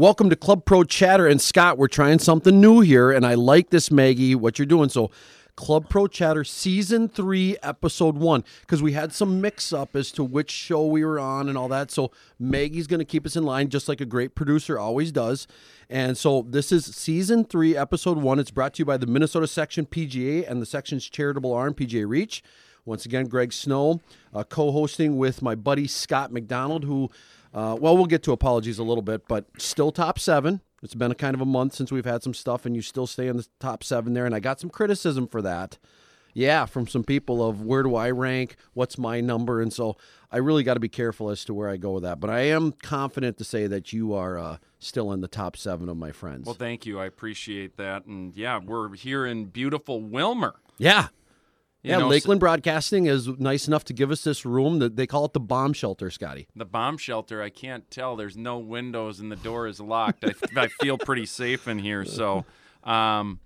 Welcome to Club Pro Chatter. And Scott, we're trying something new here, and I like this, Maggie, what you're doing. So, Club Pro Chatter Season 3, Episode 1, because we had some mix up as to which show we were on and all that. So, Maggie's going to keep us in line, just like a great producer always does. And so, this is Season 3, Episode 1. It's brought to you by the Minnesota Section PGA and the Section's charitable arm, PGA Reach. Once again, Greg Snow, uh, co hosting with my buddy Scott McDonald, who, uh, well, we'll get to apologies a little bit, but still top seven. It's been a kind of a month since we've had some stuff, and you still stay in the top seven there. And I got some criticism for that. Yeah, from some people of where do I rank? What's my number? And so I really got to be careful as to where I go with that. But I am confident to say that you are uh, still in the top seven of my friends. Well, thank you. I appreciate that. And yeah, we're here in beautiful Willmar. yeah. You yeah, know, Lakeland Broadcasting is nice enough to give us this room that they call it the bomb shelter, Scotty. The bomb shelter, I can't tell. There's no windows and the door is locked. I, I feel pretty safe in here. So, um,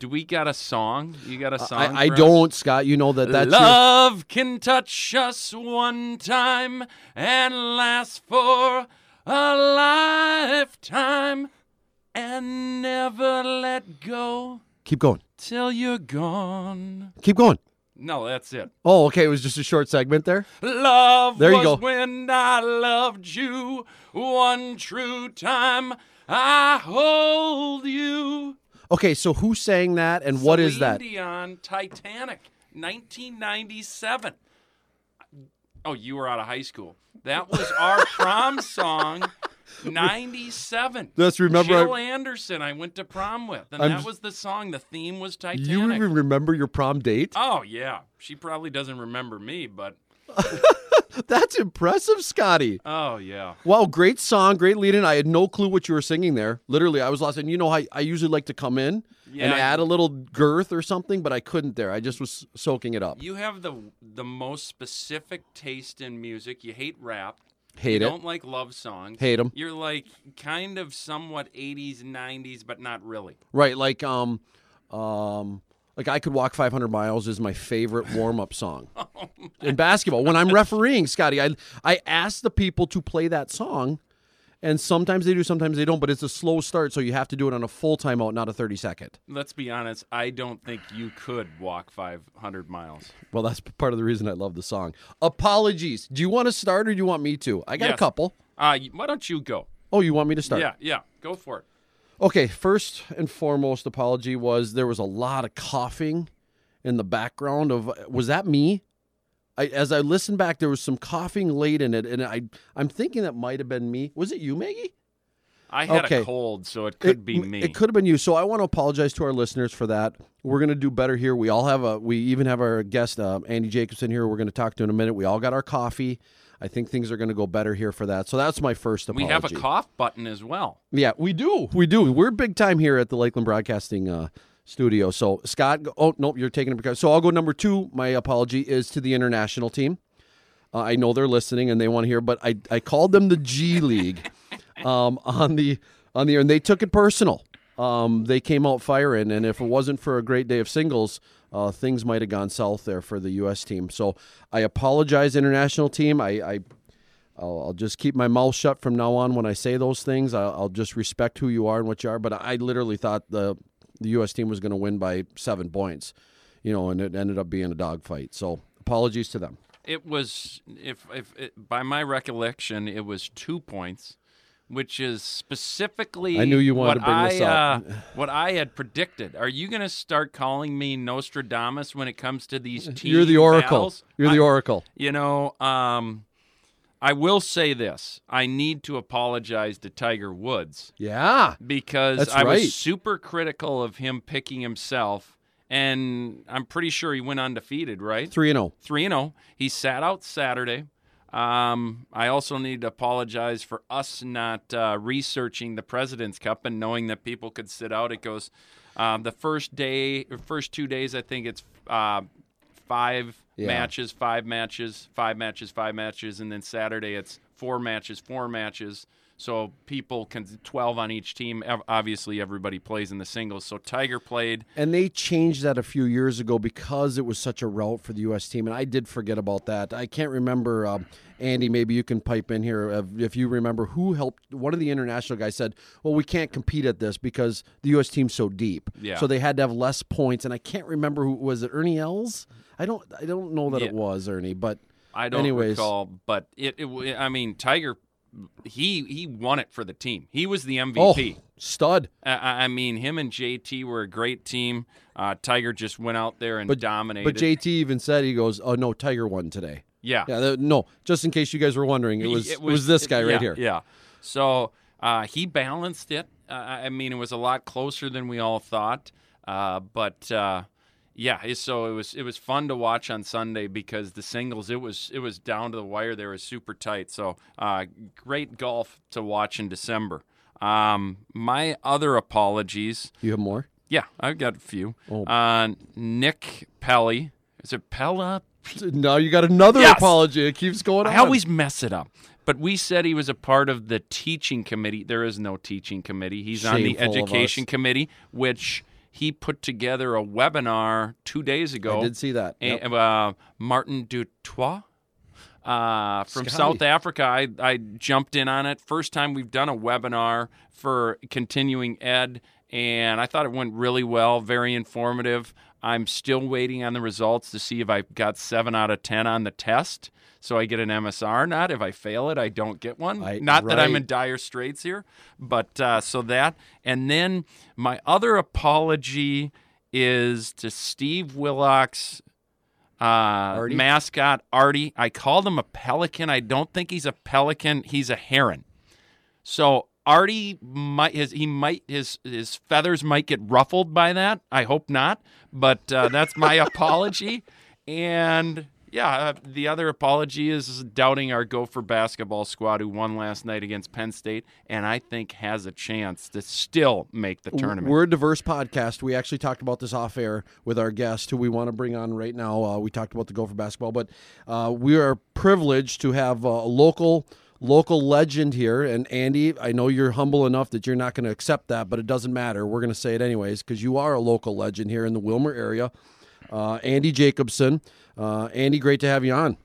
do we got a song? You got a song? I, I don't, Scott. You know that that's your, Love can touch us one time and last for a lifetime and never let go keep going, till you're gone. keep going. No, that's it. Oh, okay. It was just a short segment there. Love There you was go. when I loved you one true time. I hold you. Okay, so who sang that, and what is Celine that? Dion, Titanic, 1997. Oh, you were out of high school. That was our prom song, 97. Let's remember Jill I- Anderson, I went to prom with, and I'm that was the song. The theme was Titanic. You even remember your prom date? oh yeah, she probably doesn't remember me, but That's impressive, Scotty. oh yeah. Wow, great song, great lead in. I had no clue what you were singing there. Literally, I was lost. And you know how I usually like to come in and add a little girth or something, but I couldn't there. I just was soaking it up. You have the the most specific taste in music. You hate rap. Hate you it. don't like love songs. Hate them. You're like kind of somewhat 80s, 90s, but not really. Right, like um, um, like I could walk 500 miles is my favorite warm up song Oh in basketball. When I'm refereeing, Scotty, I I ask the people to play that song, and sometimes they do, sometimes they don't. But it's a slow start, so you have to do it on a full timeout, not a 30 second. Let's be honest. I don't think you could walk 500 miles. Well, that's part of the reason I love the song. Apologies. Do you want to start or do you want me to? I got a couple. Uh, why don't you go? Oh, you want me to start? Yeah, yeah. Go for it. Okay, first and foremost apology was there was a lot of coughing in the background of was that me? I, as I listened back, there was some coughing late in it, and I I'm thinking that might have been me. Was it you, Maggie? I had Okay. a cold, so it could it, be me. It could have been you. So I want to apologize to our listeners for that. We're going to do better here. We all have a. We even have our guest uh, Andy Jacobson here. We're going to talk to in a minute. We all got our coffee. I think things are going to go better here for that. So that's my first we apology. have a cough button as well. Yeah, we do. We do. We're big time here at the Lakeland Broadcasting uh, Studio. So Scott, oh nope, you're taking it because. So I'll go number two. My apology is to the international team. Uh, I know they're listening and they want to hear, but I I called them the G League um, on the on the air, and they took it personal. Um, they came out firing, and if it wasn't for a great day of singles, uh, things might have gone south there for the U.S. team. So I apologize, international team. I, I I'll, I'll just keep my mouth shut from now on when I say those things. I'll, I'll just respect who you are and what you are. But I literally thought the the U.S. team was going to win by seven points, you know, and it ended up being a dogfight. So apologies to them. It was, if if it, by my recollection, it was two points, which is specifically. I knew you wanted what to bring I, this up. Uh, what I had predicted. Are you going to start calling me Nostradamus when it comes to these team You're the oracle. battles? You're the I- oracle. You know, um, I will say this: I need to apologize to Tiger Woods Yeah. because I right. was super critical of him picking himself, and I'm pretty sure he went undefeated, right? Three and oh. zero. Three and zero. He sat out Saturday. Um, I also need to apologize for us not uh, researching the President's Cup and knowing that people could sit out. It goes um, the first day, first two days. I think it's uh, five Yeah. matches, five matches, five matches, five matches, and then Saturday it's four matches, four matches. so people can 12 on each team. Obviously, everybody plays in the singles. So Tiger played. And they changed that a few years ago because it was such a route for the U.S. team, and I did forget about that. I can't remember. Um, Andy, maybe you can pipe in here uh, if you remember who helped. One of the international guys said, "Well, we can't compete at this because the U.S. team's so deep, Yeah. so they had to have less points." And I can't remember who was it. Ernie Els? I don't. I don't know that Yeah. it was Ernie, but I don't Anyways. recall, but it, it. I mean, Tiger, he he won it for the team. He was the oh, MVP. stud. I- I, mean, him and JT were a great team. Uh, Tiger just went out there and But- dominated. But JT even said he goes, "Oh no, Tiger won today." yeah, Yeah, th- no. Just in case you guys were wondering, it He- was it was, this guy yeah, right here. Yeah. So uh, he balanced it. Uh, I mean, it was a lot closer than we all thought. Uh, but uh, yeah, so it was it was fun to watch on Sunday because the singles it was it was down to the wire. They were super tight. So uh, great golf to watch in December. Um, my other apologies. You have more? Yeah, I've got a few. Oh. Uh, Nick Pelly. Is it Pella? Now you got another Yes. apology. It keeps going on. I always mess it up. But we said he was a part of the teaching committee. There is no teaching committee. He's on the education committee, which he put together a webinar two days ago. I did see that. Yep. And, uh, Martin Dutoit uh, from Scotty. South Africa. I, I jumped in on it. First time we've done a webinar for continuing ed, and I thought it went really well, very informative. I'm still waiting on the results to see if I got seven out of 10 on the test. So I get an MSR. or Not if I fail it, I don't get one. I- Not that I'm in dire straits here, but uh, so that. And then my other apology is to Steve Willock's uh, Artie? mascot Artie. I called him a pelican. I don't think he's a pelican. He's a heron. So Artie might his he might his his feathers might get ruffled by that. I hope not. But uh, that's my apology. And yeah, uh, the other apology is doubting our Gopher basketball squad who won last night against Penn State, and I think has a chance to still make the tournament. We're a diverse podcast. We actually talked about this off air with our guest, who we want to bring on right now. Uh, we talked about the Gopher basketball, but uh, we are privileged to have uh, a local local legend here. And Andy, I know you're humble enough that you're not going to accept that, but it doesn't matter. We're going to say it anyways because you are a local legend here in the Willmar area. Uh, Andy Jacobson. Uh, Andy, great to have you on.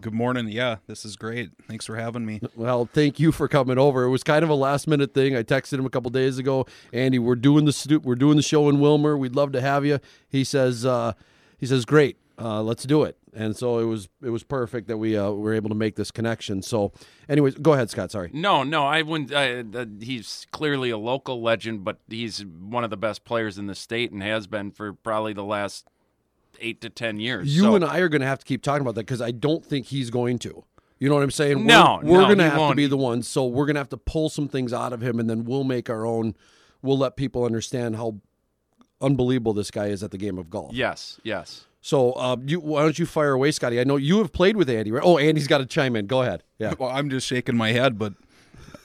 Good morning. Yeah, this is great. Thanks for having me. Well, thank you for coming over. It was kind of a last minute thing. I texted him a couple days ago. Andy, we're doing the stu- we're doing the show in Willmar. We'd love to have you. He says uh, he says great. Uh, let's do it. And so it was it was perfect that we uh, were able to make this connection. So, anyways, go ahead, Scott. Sorry. No, no, I wouldn't. Uh, uh, he's clearly a local legend, but he's one of the best players in the state and has been for probably the last eight to ten years. You So- and I are going to have to keep talking about that because I don't think he's going to. You know what I'm saying? No, we're, we're no, going to have to won't. be the ones. So we're going to have to pull some things out of him, and then we'll make our own. We'll let people understand how unbelievable this guy is at the game of golf. Yes, yes. So, uh, you, why don't you fire away, Scotty? I know you have played with Andy, right? Oh, Andy's got to chime in. Go ahead. Yeah. Well, I'm just shaking my head, but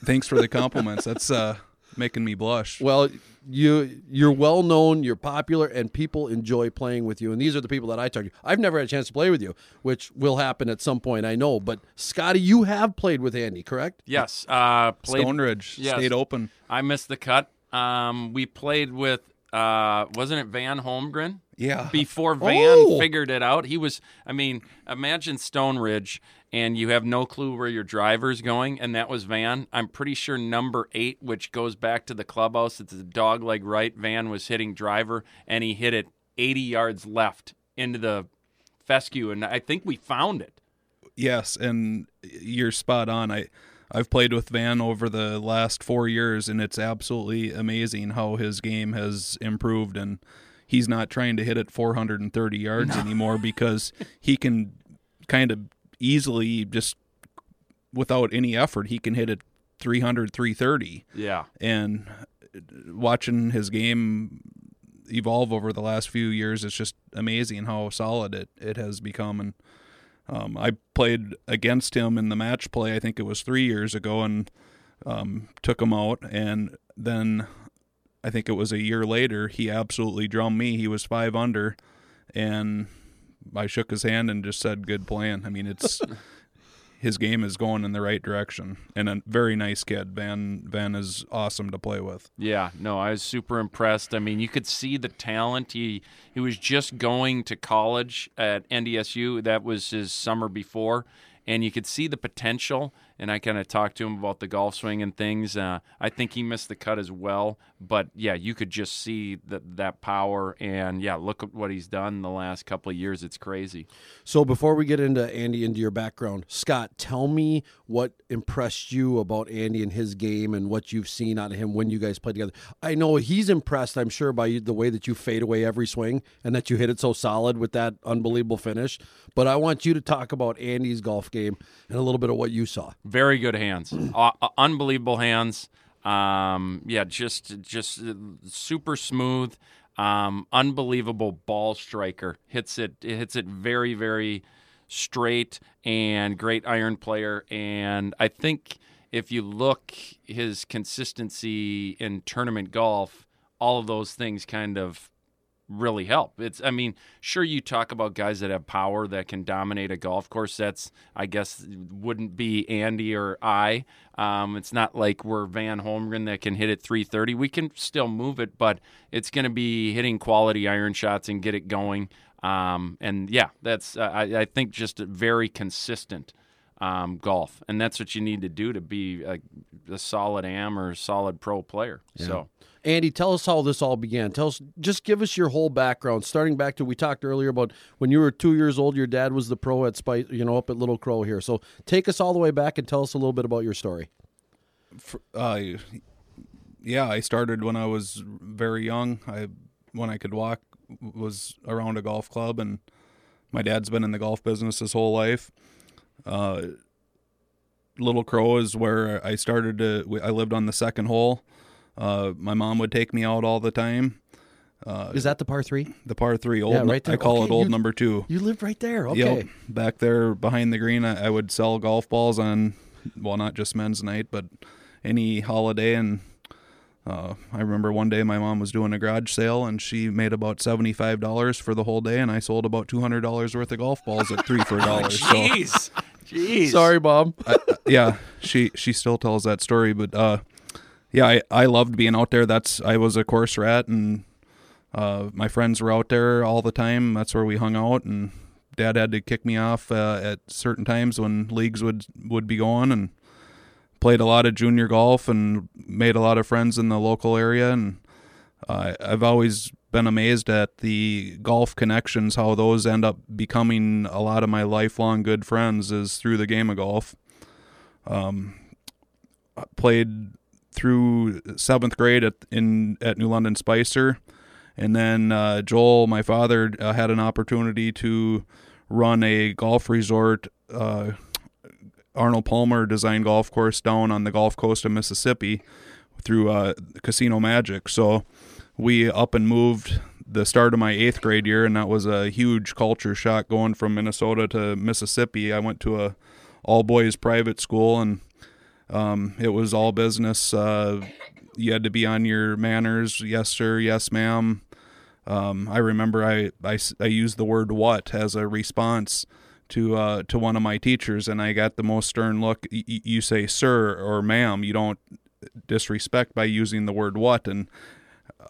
thanks for the compliments. That's uh, making me blush. Well, you you're well known, you're popular, and people enjoy playing with you. And these are the people that I talk to. I've never had a chance to play with you, which will happen at some point, I know. But Scotty, you have played with Andy, correct? Yes. Uh, played, Stone Ridge yes. State Open. I missed the cut. Um, we played with, uh, wasn't it Van Holmgren? Yeah. Before Van Oh. figured it out, he was. I mean, imagine Stone Ridge, and you have no clue where your driver's going, and that was Van. I'm pretty sure number eight, which goes back to the clubhouse, it's a dog leg right. Van was hitting driver, and he hit it 80 yards left into the fescue, and I think we found it. Yes, and you're spot on. I I've played with Van over the last four years, and it's absolutely amazing how his game has improved. And he's not trying to hit it 430 yards anymore because he can kind of easily just without any effort he can hit it 300 330 Yeah. and watching his game evolve over the last few years it's just amazing how solid it, it has become. And um, I played against him in the match play I think it was three years ago and um, took him out. And then I think it was a year later he absolutely drummed me he was five under and I shook his hand and just said good plan I mean it's his game is going in the right direction, and a very nice kid. Van Van is awesome to play with. Yeah, no, I was super impressed. I mean, you could see the talent. He he was just going to college at NDSU. That was his summer before, and you could see the potential. And I kind of talked to him about the golf swing and things. Uh, I think he missed the cut as well, but yeah, you could just see that that power. And yeah, look at what he's done the last couple of years. It's crazy. So before we get into Andy into your background, Scott, tell me what impressed you about Andy and his game and what you've seen out of him when you guys played together. I know he's impressed, I'm sure, by the way that you fade away every swing and that you hit it so solid with that unbelievable finish. But I want you to talk about Andy's golf game and a little bit of what you saw. Very good hands, uh, unbelievable hands. Um, yeah, just just super smooth, um, unbelievable ball striker. Hits it hits it very very straight and great iron player. And I think if you look his consistency in tournament golf, all of those things kind of really help. It's I mean, sure you talk about guys that have power that can dominate a golf course. That's I guess wouldn't be Andy or I. Um, it's not like we're Van Holmgren that can hit it 330. We can still move it, but it's going to be hitting quality iron shots and get it going. Um, and yeah, that's uh, I, I think just very consistent um, golf, and that's what you need to do to be a, a solid am or solid pro player. Yeah. So. Andy, tell us how this all began. Tell us, just give us your whole background, starting back to we talked earlier about when you were two years old. Your dad was the pro at Spicer, you know, up at Little Crow here. So take us all the way back and tell us a little bit about your story. Uh, yeah, I started when I was very young. I when I could walk was around a golf club, and my dad's been in the golf business his whole life. Uh, Little Crow is where I started to. I lived on the second hole uh, my mom would take me out all the time. Uh, Is that the par three? The par three, old. Yeah, right there. I call okay, it old you, number two. You lived right there. Okay. Yep. Back there behind the green, I, I, would sell golf balls on, well, not just men's night, but any holiday. And uh, I remember one day my mom was doing a garage sale, and she made about seventy five dollars for the whole day, and I sold about two hundred dollars worth of golf balls at three for a dollar. Jeez. So, Jeez. Sorry, mom. I, yeah, she she still tells that story, but uh, yeah, I, I loved being out there. That's I was a course rat, and uh, my friends were out there all the time. That's where we hung out, and Dad had to kick me off uh, at certain times when leagues would would be going, and played a lot of junior golf and made a lot of friends in the local area. And uh, I've always been amazed at the golf connections, how those end up becoming a lot of my lifelong good friends is through the game of golf. Um, played through seventh grade at in at New London Spicer, and then uh, Joel, my father, uh, had an opportunity to run a golf resort. Uh, Arnold Palmer designed golf course down on the Gulf Coast of Mississippi through uh, Casino Magic. So we up and moved the start of my eighth grade year, and that was a huge culture shock going from Minnesota to Mississippi. I went to a all boys private school and um, it was all business. Uh, you had to be on your manners. Yes, sir. Yes, ma'am. Um, I remember I, I, I used the word what as a response to uh, to one of my teachers, and I got the most stern look. Y- you say sir or ma'am. You don't disrespect by using the word what. And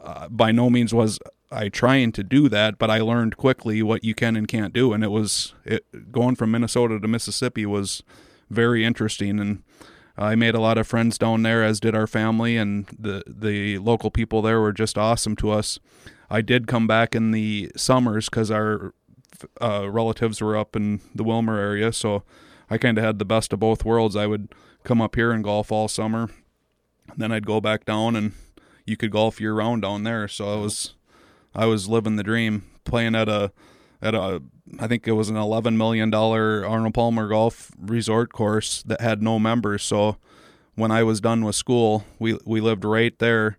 uh, by no means was I trying to do that, but I learned quickly what you can and can't do. And it was it, going from Minnesota to Mississippi was very interesting. And I made a lot of friends down there, as did our family, and the the local people there were just awesome to us. I did come back in the summers because our uh, relatives were up in the Willmar area, so I kind of had the best of both worlds. I would come up here and golf all summer, then I'd go back down, and you could golf year round down there. So I was I was living the dream, playing at a at a I think it was an eleven million dollar Arnold Palmer golf resort course that had no members. So when I was done with school, we we lived right there.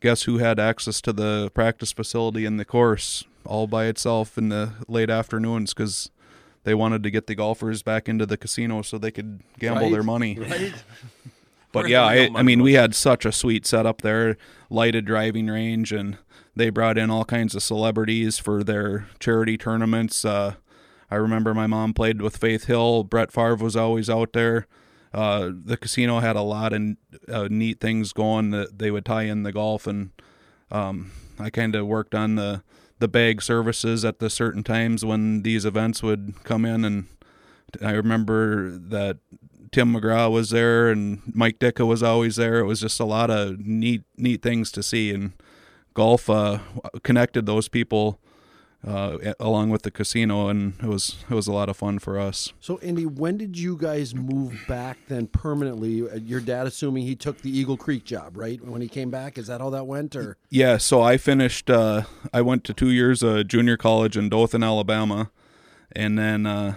Guess who had access to the practice facility and the course all by itself in the late afternoons because they wanted to get the golfers back into the casino so they could gamble right, their money. Right. but yeah, I, I mean, we had such a sweet setup there, lighted driving range and they brought in all kinds of celebrities for their charity tournaments. Uh, I remember my mom played with Faith Hill. Brett Favre was always out there. Uh, the casino had a lot of uh, neat things going that they would tie in the golf, and um, I kind of worked on the the bag services at the certain times when these events would come in, and I remember that Tim McGraw was there and Mike Ditka was always there. It was just a lot of neat neat things to see, and golf uh, connected those people uh, along with the casino, and it was it was a lot of fun for us. So, Andy, when did you guys move back then permanently? Uh, your dad, assuming he took the Eagle Creek job, right? When he came back, is that how that went? Or yeah, so I finished. Uh, I went to two years of junior college in Dothan, Alabama, and then uh,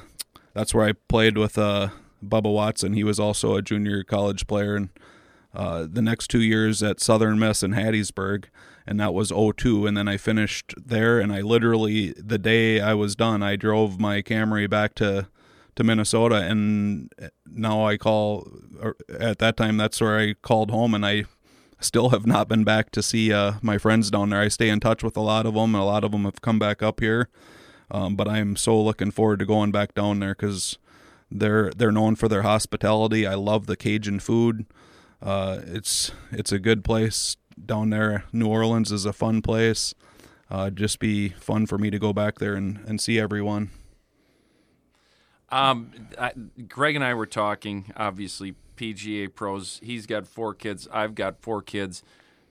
that's where I played with uh, Bubba Watson. He was also a junior college player, and uh, the next two years at Southern Miss in Hattiesburg and that was 02 and then I finished there and I literally the day I was done I drove my Camry back to to Minnesota and now I call at that time that's where I called home and I still have not been back to see uh, my friends down there. I stay in touch with a lot of them and a lot of them have come back up here. Um, but I'm so looking forward to going back down there cuz they're they're known for their hospitality. I love the Cajun food. Uh, it's it's a good place down there. New Orleans is a fun place. Uh, just be fun for me to go back there and, and see everyone. Um, I, Greg and I were talking. Obviously, PGA pros. He's got four kids. I've got four kids.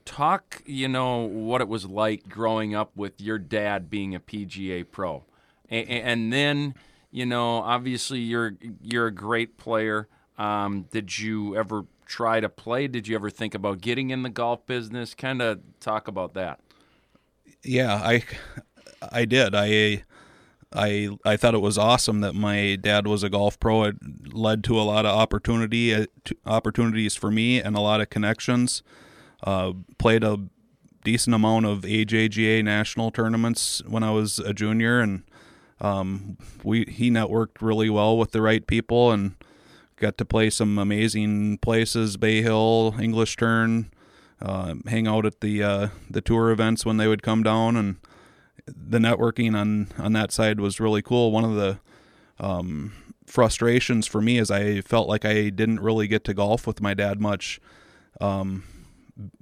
Talk, you know, what it was like growing up with your dad being a PGA pro, and, and then, you know, obviously you're you're a great player. Um, did you ever try to play? Did you ever think about getting in the golf business? Kind of talk about that. Yeah, I I did. I I I thought it was awesome that my dad was a golf pro. It led to a lot of opportunity uh, opportunities for me and a lot of connections. Uh, played a decent amount of AJGA national tournaments when I was a junior, and um, we he networked really well with the right people and got to play some amazing places bay hill english turn uh, hang out at the uh, the tour events when they would come down and the networking on on that side was really cool. One of the um, frustrations for me is i felt like i didn't really get to golf with my dad much. Um,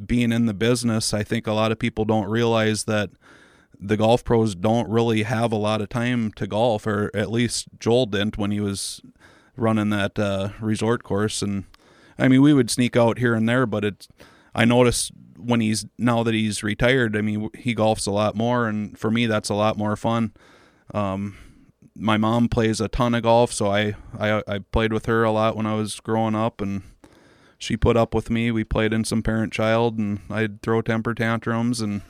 being in the business i think a lot of people don't realize that the golf pros don't really have a lot of time to golf or at least joel didn't when he was running that uh, resort course. And I mean, we would sneak out here and there, but it's I noticed when he's now that he's retired. I mean, he golfs a lot more, and for me, that's a lot more fun. Um, my mom plays a ton of golf, so I, I I played with her a lot when I was growing up, and she put up with me. We played in some parent child, and I'd throw temper tantrums, and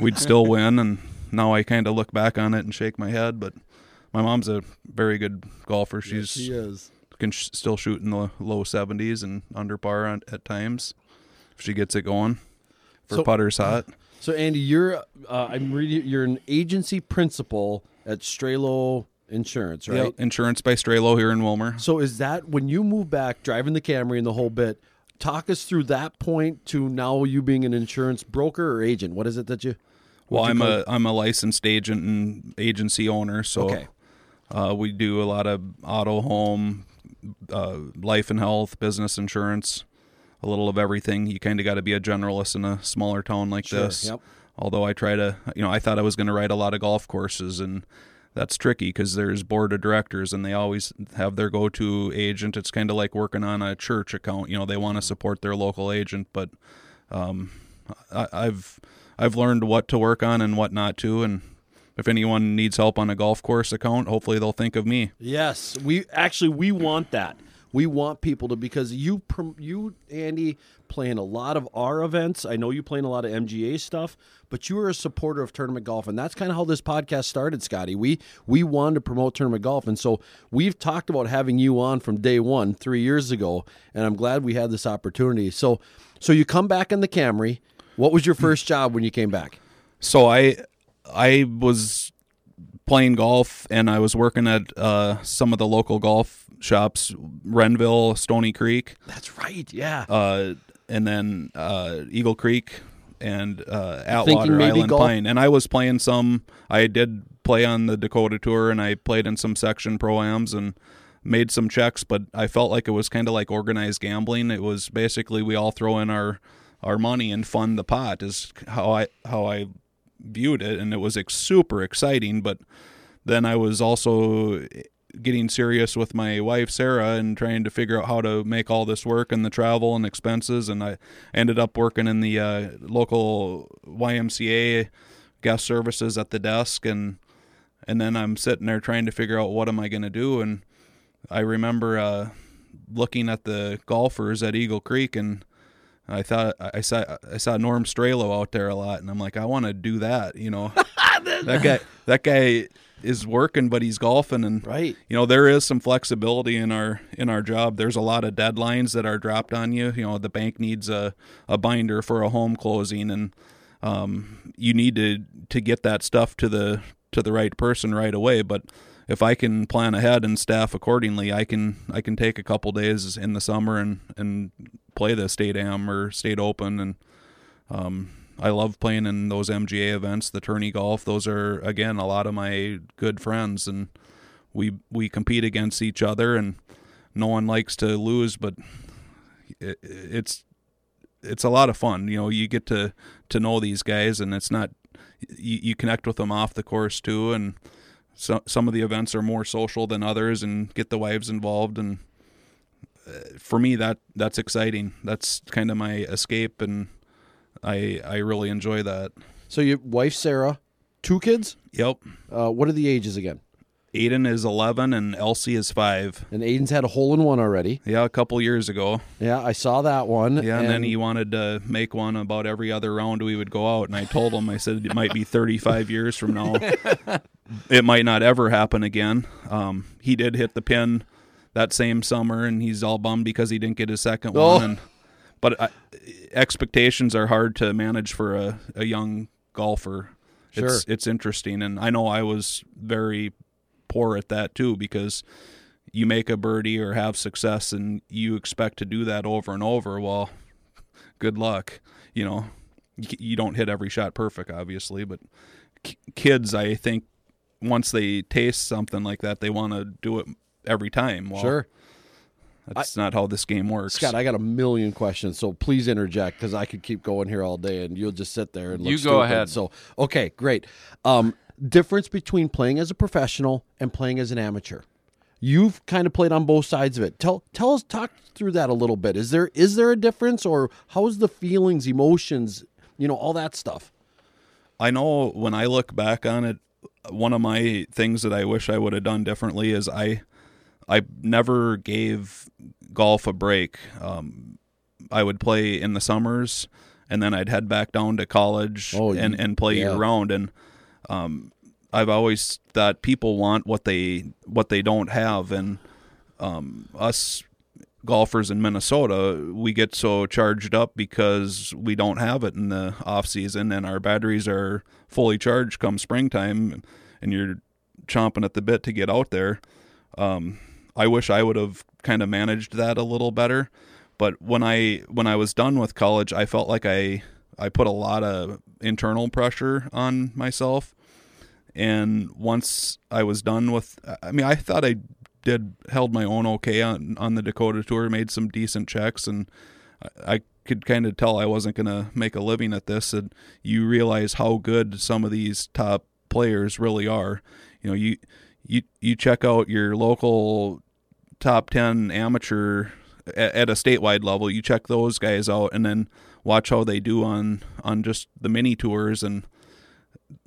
we'd still win. And now I kind of look back on it and shake my head, but my mom's a very good golfer. She's yes, she is can sh- still shoot in the low 70s and under par on, at times if she gets it going. For so, putters hot. So Andy, you're uh, I'm reading. You're an agency principal at Strelo Insurance, right? Yep, insurance by Strelo here in Willmar. So is that when you move back, driving the Camry and the whole bit? Talk us through that point to now you being an insurance broker or agent. What is it that you? Well, I'm a I'm a licensed agent and agency owner, so okay. uh, we do a lot of auto, home, uh, life and health, business insurance, a little of everything. You kind of got to be a generalist in a smaller town like sure, this. Yep. Although I try to, you know, I thought I was going to write a lot of golf courses, and that's tricky because there's board of directors, and they always have their go-to agent. It's kind of like working on a church account. You know, they want to support their local agent, but um, I, I've I've learned what to work on and what not to, and if anyone needs help on a golf course account, hopefully they'll think of me. Yes, we actually we want that. We want people to because you you Andy playing a lot of our events. I know you playing a lot of MGA stuff, but you are a supporter of tournament golf, and that's kind of how this podcast started, Scotty. We we wanted to promote tournament golf, and so we've talked about having you on from day one three years ago, and I'm glad we had this opportunity. So so you come back in the Camry. What was your first job when you came back? So I I was playing golf and I was working at uh, some of the local golf shops, Renville, Stony Creek. That's right, yeah. Uh, and then uh, Eagle Creek and uh, Atwater Island golf- Pine. And I was playing some. I did play on the Dakota Tour, and I played in some section pro-ams and made some checks, but I felt like it was kind of like organized gambling. It was basically we all throw in our our money and fund the pot is how I how I viewed it, and it was ex- super exciting. But then I was also getting serious with my wife Sarah and trying to figure out how to make all this work and the travel and expenses. And I ended up working in the uh, local YMCA guest services at the desk, and and then I'm sitting there trying to figure out what am I going to do. And I remember uh, looking at the golfers at Eagle Creek and. I thought I saw I saw Norm Strelo out there a lot, and I'm like, I want to do that. You know, that guy that guy is working, but he's golfing, and Right. you know there is some flexibility in our in our job. There's a lot of deadlines that are dropped on you. You know, the bank needs a a binder for a home closing, and um, you need to to get that stuff to the to the right person right away. But if I can plan ahead and staff accordingly, I can I can take a couple days in the summer and and play the state am or state open and um, I love playing in those MGA events, the tourney golf. Those are again a lot of my good friends, and we we compete against each other, and no one likes to lose, but it, it's it's a lot of fun. You know, you get to to know these guys, and it's not you, you connect with them off the course too, and so, some of the events are more social than others, and get the wives involved and uh, for me that that's exciting that's kind of my escape and i i really enjoy that So your wife Sarah, two kids. yep Uh, what are the ages again? Aiden is 11 and elsie is 5 And Aiden's had a hole in one already. yeah a couple years ago Yeah, I saw that one. yeah and, then he wanted to make one about every other round we would go out and i told him i said it might be 35 years from now it might not ever happen again um, he did hit the pin that same summer and he's all bummed because he didn't get his second Oh. one and but I, expectations are hard to manage for a, a young golfer it's Sure. it's interesting and i know i was very poor at that too because you make a birdie or have success and you expect to do that over and over well good luck you know you, you don't hit every shot perfect obviously but kids i think once they taste something like that they want to do it every time well Sure. that's not how this game works Scott, I got a million questions, so please interject because I could keep going here all day, and you'll just sit there and look You go stupid. ahead. So, okay, great. Um, difference between playing as a professional and playing as an amateur. You've kind of played on both sides of it. Tell tell us talk through that a little bit. Is there is there a difference, or how's the feelings, emotions, you know, all that stuff? I know when I look back on it, one of my things that I wish I would have done differently is I I never gave golf a break. Um, I would play in the summers, and then I'd head back down to college Oh, and and play yeah. year round. And um, I've always thought people want what they what they don't have, and um, us golfers in Minnesota, we get so charged up because we don't have it in the off season, and our batteries are fully charged come springtime, and you're chomping at the bit to get out there. Um, I wish I would have kind of managed that a little better, but when I when I was done with college, I felt like I I put a lot of internal pressure on myself. And once I was done with, I mean, I thought I did held my own okay on on the Dakota tour, made some decent checks, and I, could kind of tell I wasn't going to make a living at this. And you realize how good some of these top players really are. You know, you you you check out your local top 10 amateur at, at a statewide level you check those guys out and then watch how they do on on just the mini tours. And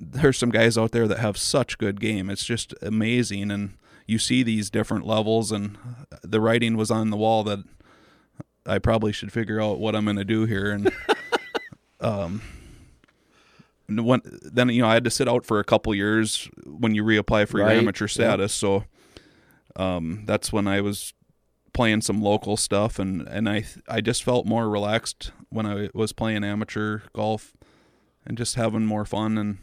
there's some guys out there that have such good game. It's just amazing. And you see these different levels and the writing was on the wall that I probably should figure out what I'm going to do here. And um when, then you know I had to sit out for a couple years when you reapply for Right, your amateur status. So um, that's when I was playing some local stuff, and and I I just felt more relaxed when I was playing amateur golf, and just having more fun. And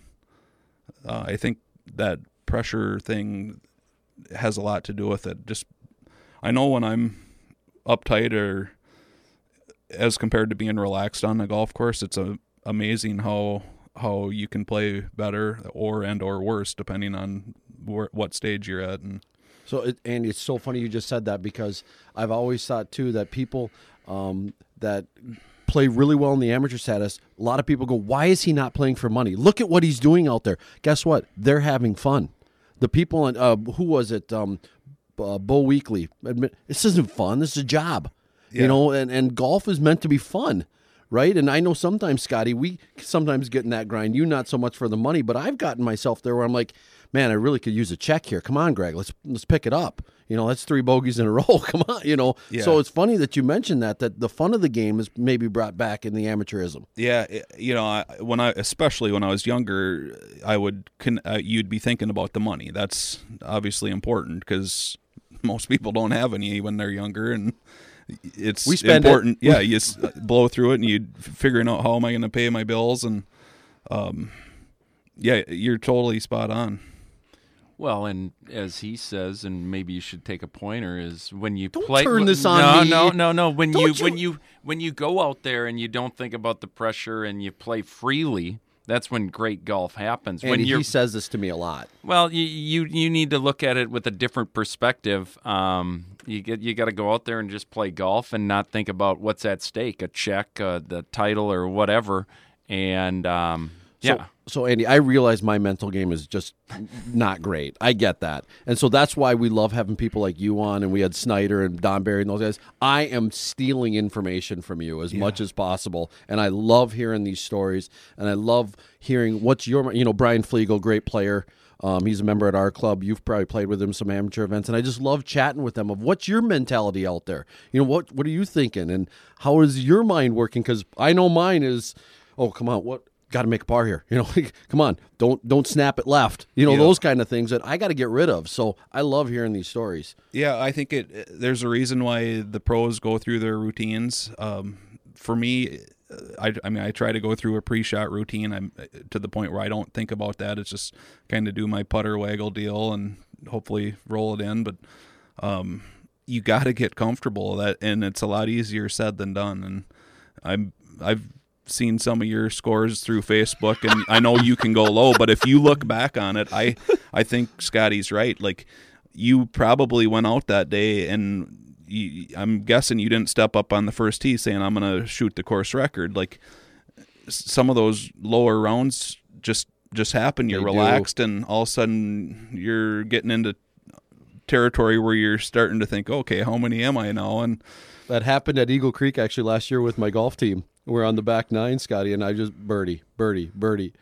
uh, I think that pressure thing has a lot to do with it. Just I know when I'm uptight or as compared to being relaxed on the golf course, it's a, amazing how how you can play better or and or worse depending on what stage you're at and So, it, Andy, it's so funny you just said that because I've always thought too that people um, that play really well in the amateur status, a lot of people go, "Why is he not playing for money? Look at what he's doing out there." Guess what? They're having fun. The people, in, uh, who was it? Um, uh, Boo Weekley. Admit, this isn't fun. This is a job. You know, and, and golf is meant to be fun. Right. And I know sometimes, Scotty, we sometimes get in that grind. You not so much for the money, but I've gotten myself there where I'm like, man, I really could use a check here. Come on, Greg, let's let's pick it up. You know, that's three bogeys in a row. Come on, you know. So it's funny that you mentioned that that the fun of the game is maybe brought back in the amateurism. Yeah, it- you know, I, when I especially when I was younger, I would con, uh, you'd be thinking about the money. That's obviously important because most people don't have any when they're younger, and it's We spend it. important. Yeah, you s- blow through it, and you figuring out how am I going to pay my bills, and um, yeah, you're totally spot on. Well, and as he says, and maybe you should take a pointer is when you Don't play. turn this on No, me. no, no. When you, you- when you when you go out there and you don't think about the pressure and you play freely, that's when great golf happens. when And you're he says this to me a lot. well, you, you you need to look at it with a different perspective. Um, you get you got to go out there and just play golf and not think about what's at stake, a check, uh, the title, or whatever. And um, So, yeah, So, Andy, I realize my mental game is just not great. I get that. And so that's why we love having people like you on, and we had Snyder and Don Barry and those guys. I am stealing information from you as much as possible. And I love hearing these stories. And I love hearing what's your, you know, Brian Flegel, great player. Um, he's a member at our club. You've probably played with him some amateur events, and I just love chatting with them of what's your mentality out there. You know what what are you thinking, and how is your mind working? Because I know mine is, oh come on, what got to make a par here. You know, come on, don't don't snap it left. You know Yeah. those kind of things that I got to get rid of. So I love hearing these stories. Yeah, I think it. There's a reason why the pros go through their routines. Um, for me, I, I mean, I try to go through a pre-shot routine. I'm to the point where I don't think about that. It's just kind of do my putter waggle deal and hopefully roll it in. But um, you got to get comfortable that, and it's a lot easier said than done. And I'm I've seen some of your scores through Facebook, and I know you can go low. But if you look back on it, I I think Scotty's right. Like you probably went out that day and. You, I'm guessing you didn't step up on the first tee saying I'm going to shoot the course record. Like some of those lower rounds just just happen. You're They do. relaxed, and all of a sudden you're getting into territory where you're starting to think, okay, how many am I now? And That happened at Eagle Creek actually last year with my golf team. We're on the back nine, Scotty, and I just birdie, birdie, birdie,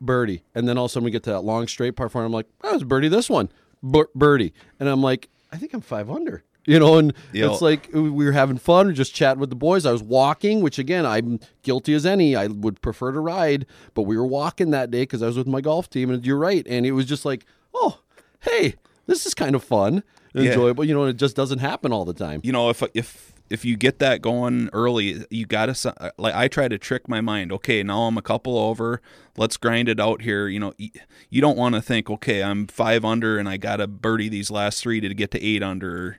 birdie, and then all of a sudden we get to that long straight par four. And I'm like, I was birdie this one, Bir- birdie, and I'm like, I think I'm five under. You know, and Yeah. it's like we were having fun, we were just chatting with the boys. I was walking, which again, I'm guilty as any. I would prefer to ride, but we were walking that day because I was with my golf team. And you're right, and it was just like, oh, hey, this is kind of fun, Yeah. enjoyable. You know, and it just doesn't happen all the time. you know if if if you get that going early you gotta uh, like i try to trick my mind okay now i'm a couple over let's grind it out here you know you don't want to think okay i'm five under and i gotta birdie these last three to get to eight under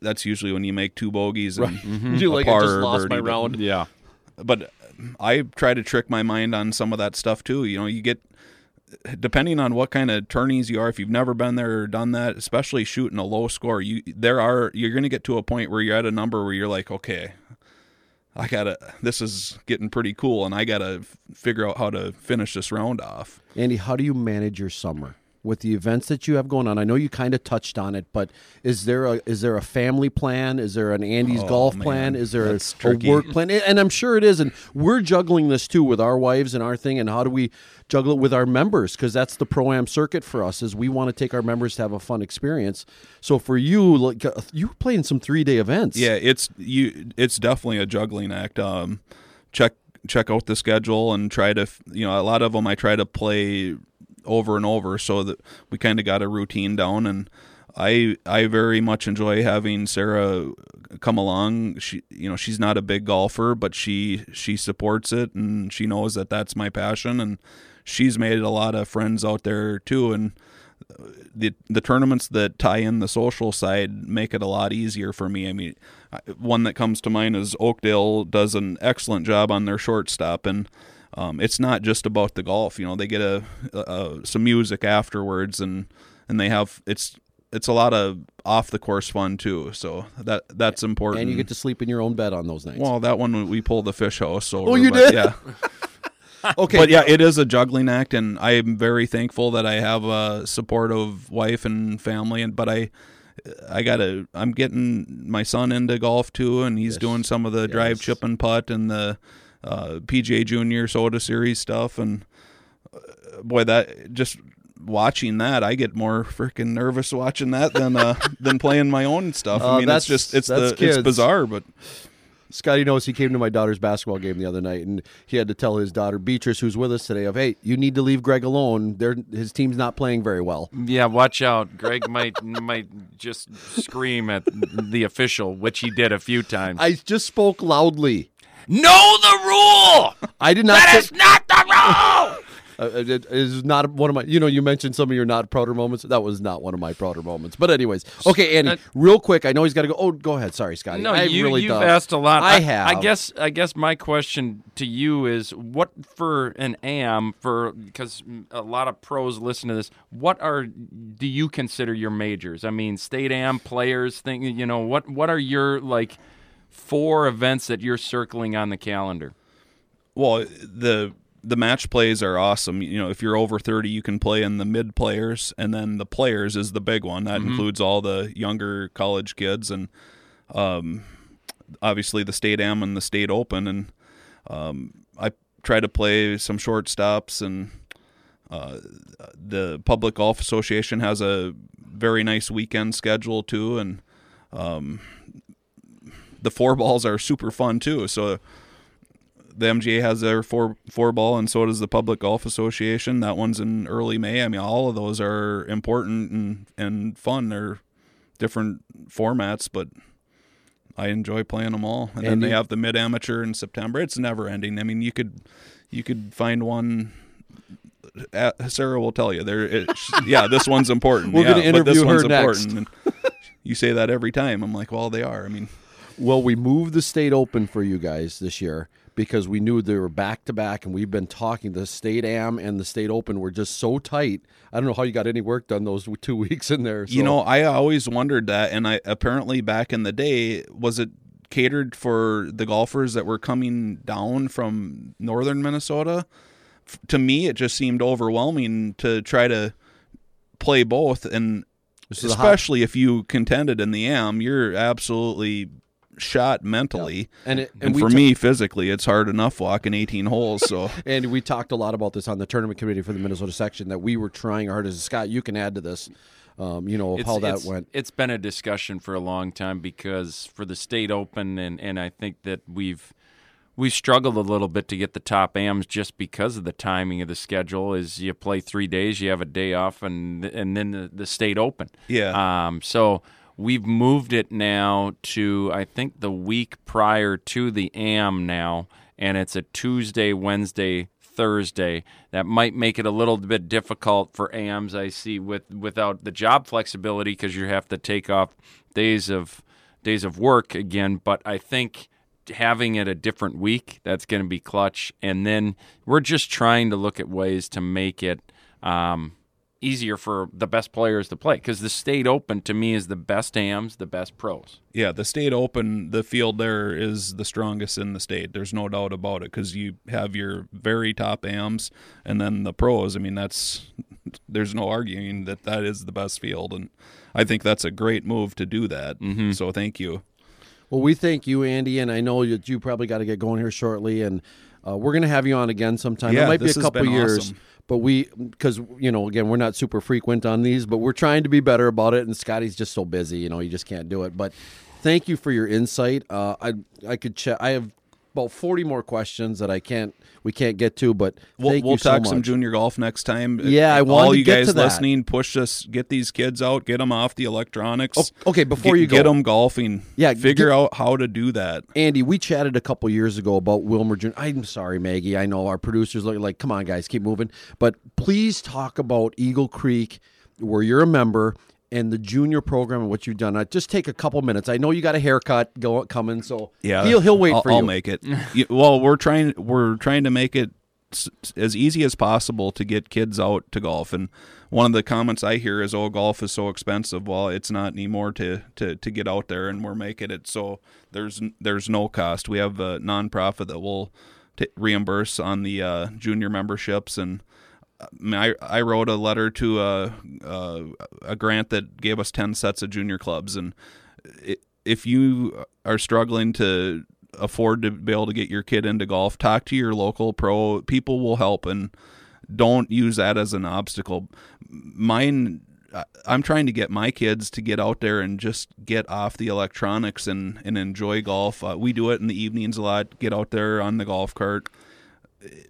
that's usually when you make two bogeys and mm-hmm. You're a like, I par just or lost my birdie, but- round. yeah. but I try to trick my mind on some of that stuff too. You know, you get depending on what kind of tourneys you are. If you've never been there or done that, especially shooting a low score, you there are you're going to get to a point where you're at a number where you're like, okay, I gotta. This is getting pretty cool, and I gotta figure out how to finish this round off. Andy, how do you manage your summer with the events that you have going on? I know you kind of touched on it, but is there a is there a family plan? Is there an Andy's Oh, golf man, plan? Is there a, a work plan? And I'm sure it is. And we're juggling this too with our wives and our thing. And how do we juggle it with our members? Because that's the pro am circuit for us. Is we want to take our members to have a fun experience. So for you, like uh, you were playing some three day events. Yeah, it's you. It's definitely a juggling act. Um, check check out the schedule and try to you know a lot of them I try to play over and over so that we kind of got a routine down and I I very much enjoy having Sarah come along. She you know she's not a big golfer, but she she supports it and she knows that that's my passion and she's made a lot of friends out there too and the the tournaments that tie in the social side make it a lot easier for me. I mean, one that comes to mind is Oakdale does an excellent job on their shortstop, and um, it's not just about the golf. You know, they get a, a, a some music afterwards, and and they have it's it's a lot of off the course fun too. So that that's important. And you get to sleep in your own bed on those nights. well, that one we pulled the fish house. So Oh, you did? Yeah. okay, But yeah, it is a juggling act, and I am very thankful that I have a supportive wife and family. And but I, I gotta, I'm getting my son into golf too, and he's doing some of the drive, Yes. chip, and putt, and the uh, PGA Junior Soda Series stuff. And uh, boy, that just watching that, I get more freaking nervous watching that than uh, than playing my own stuff. Uh, I mean, that's- it's just it's that's the kids. it's bizarre, but Scotty knows he came to my daughter's basketball game the other night, and he had to tell his daughter Beatrice, who's with us today, of hey, you need to leave Greg alone. They're, his team's not playing very well. Yeah, watch out. Greg might might just scream at the official, which he did a few times. I just spoke loudly. Know the rule. I did not. That say, is not the rule. Uh, it is not one of my. You know, you mentioned some of your not prouder moments. That was not one of my prouder moments. But anyways, okay, Andy, Uh, real quick. I know he's got to go. Oh, go ahead. Sorry, Scotty. No, I you, really you've don't. asked a lot. I have. I guess. I guess my question to you is, what for an AM for because a lot of pros listen to this. What are do you consider your majors? I mean, state AM players. Think you know what? What are your like four events that you're circling on the calendar? Well, the the match plays are awesome. You know, if you're over 30, you can play in the mid players, and then the players is the big one. That includes all the younger college kids, and um, obviously the state am and the state open. And um, I try to play some short stops, and uh, the Public Golf Association has a very nice weekend schedule too, and um, the four balls are super fun too. So the MGA has their four four ball, and so does the Public Golf Association. That one's in early May. I mean, all of those are important and and fun. They're different formats, but I enjoy playing them all. And then they have the mid amateur in September. It's never ending. I mean, you could you could find one. uh, Sarah will tell you there. It, yeah, this one's important. We're yeah, but this interview her next. you say that every time. I'm like, well, they are. I mean, Well, we moved the state open for you guys this year because we knew they were back to back, and we've been talking. The state am and the state open were just so tight. I don't know how you got any work done those two weeks in there. You know, I always wondered that, and I apparently back in the day, was it catered for the golfers that were coming down from northern Minnesota? F- To me, it just seemed overwhelming to try to play both, and a hot- especially if you contended in the AM, you're absolutely shot mentally. and it, and, And, for ta- me, physically, it's hard enough walking 18 holes. So And we talked a lot about this on the tournament committee for the Minnesota section that we were trying our hardest. Scott, you can add to this. Um, you know how that it's, went. It's been a discussion for a long time because for the state open, and, and I think that we've we've struggled a little bit to get the top AMs just because of the timing of the schedule. Is you play three days, you have a day off, and and then the, the state open. Yeah. Um, so we've moved it now to I think the week prior to the AM now, and it's a Tuesday, Wednesday, Thursday. That might make it a little bit difficult for AMs. I see with without the job flexibility because you have to take off days of days of work again. But I think having it a different week that's going to be clutch. And then we're just trying to look at ways to make it. Um, easier for the best players to play because the state open to me is the best AMs, the best pros. Yeah, the state open, the field there is the strongest in the state. There's no doubt about it because you have your very top AMs and then the pros. I mean, that's there's no arguing that that is the best field, and I think that's a great move to do that. Mm-hmm. So thank you. Well, we thank you, Andy, and I know that you probably got to get going here shortly, and uh, we're going to have you on again sometime. Yeah, it might be a couple years, awesome. But we because you know again we're not super frequent on these, but we're trying to be better about it. And Scotty's just so busy, you know, he just can't do it. But thank you for your insight. Uh, I I could check. I have about forty more questions that I can't we can't get to, but We'll, we'll so talk much. some junior golf next time. Yeah, I All to you guys listening, push us, get these kids out, get them off the electronics. Oh, okay, before get, you go, get them golfing. Yeah, figure get- out how to do that. Andy, we chatted a couple years ago about Willmar Jr. I'm sorry, Maggie. I know our producers look like, come on, guys, keep moving. But please talk about Eagle Creek, where you're a member, and the junior program and what you've done. Uh, just take a couple minutes. I know you got a haircut go coming, so Yeah, he'll he'll wait I'll, for you. I'll make it. You- well, we're trying we're trying to make it s- as easy as possible to get kids out to golf. And one of the comments I hear is, "Oh, golf is so expensive." Well, it's not anymore to to to get out there, and we're making it so there's there's no cost. We have a nonprofit that will t- reimburse on the uh, junior memberships and. I, mean, I, I wrote a letter to a, a a grant that gave us ten sets of junior clubs, and if you are struggling to afford to be able to get your kid into golf, talk to your local pro. People will help, and don't use that as an obstacle. Mine, I'm trying to get my kids to get out there and just get off the electronics and and enjoy golf. Uh, we do it in the evenings a lot. Get out there on the golf cart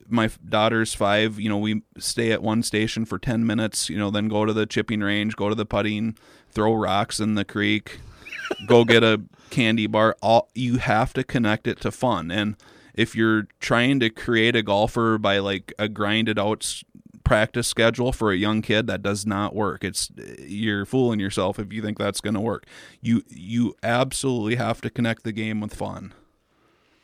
my daughter's five. You know, we stay at one station for ten minutes. You know, then go to the chipping range, go to the putting, throw rocks in the creek, go get a candy bar. All you have to connect it to fun. And if you're trying to create a golfer by like a grinded out practice schedule for a young kid, that does not work. It's you're fooling yourself if you think that's going to work. You you absolutely have to connect the game with fun.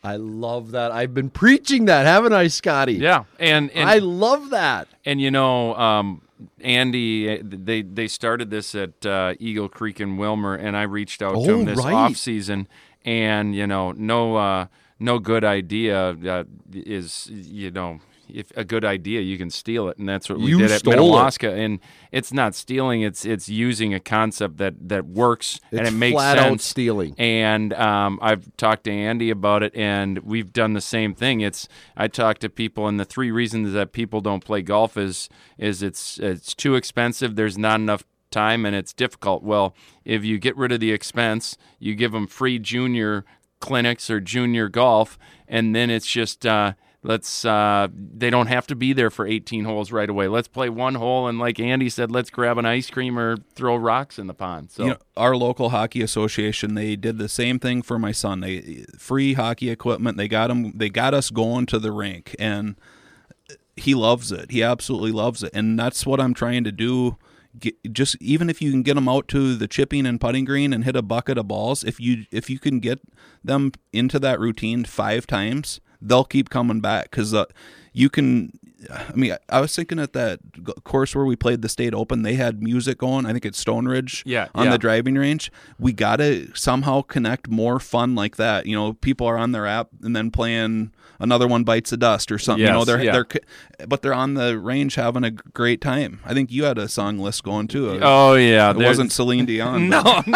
I love that. I've been preaching that, haven't I, Scotty? Yeah, and and I love that. And you know, um, Andy, they they started this at uh, Eagle Creek in Willmar, and I reached out to Oh, him this right. off season, and you know, no uh, no good idea uh, is you know. If a good idea, you can steal it, and that's what we You did at stole it. And it's not stealing; it's it's using a concept that that works and it makes flat out sense. stealing. And um, I've talked to Andy about it, and we've done the same thing. It's I talk to people, and the three reasons that people don't play golf is is it's it's too expensive. There's not enough time, and it's difficult. Well, if you get rid of the expense, you give them free junior clinics or junior golf, and then it's just. Uh, Let's. Uh, they don't have to be there for 18 holes right away. Let's play one hole, and like Andy said, let's grab an ice cream or throw rocks in the pond. So you know, our local hockey association they did the same thing for my son they free hockey equipment they got him they got us going to the rink and he loves it he absolutely loves it and that's what i'm trying to do Get, just even if you can get them out to the chipping and putting green and hit a bucket of balls if you if you can get them into that routine five times they'll keep coming back because uh, you can I mean, I was thinking at that course where we played the state open, they had music going. I think it's Stone Ridge Yeah, on yeah. the driving range. We got to somehow connect more fun like that. You know, people are on their app and then playing another one bites the dust or something. you know, they're yeah. they're but they're on the range having a great time. I think you had a song list going too. Oh yeah, it there's- wasn't Celine Dion. No, but-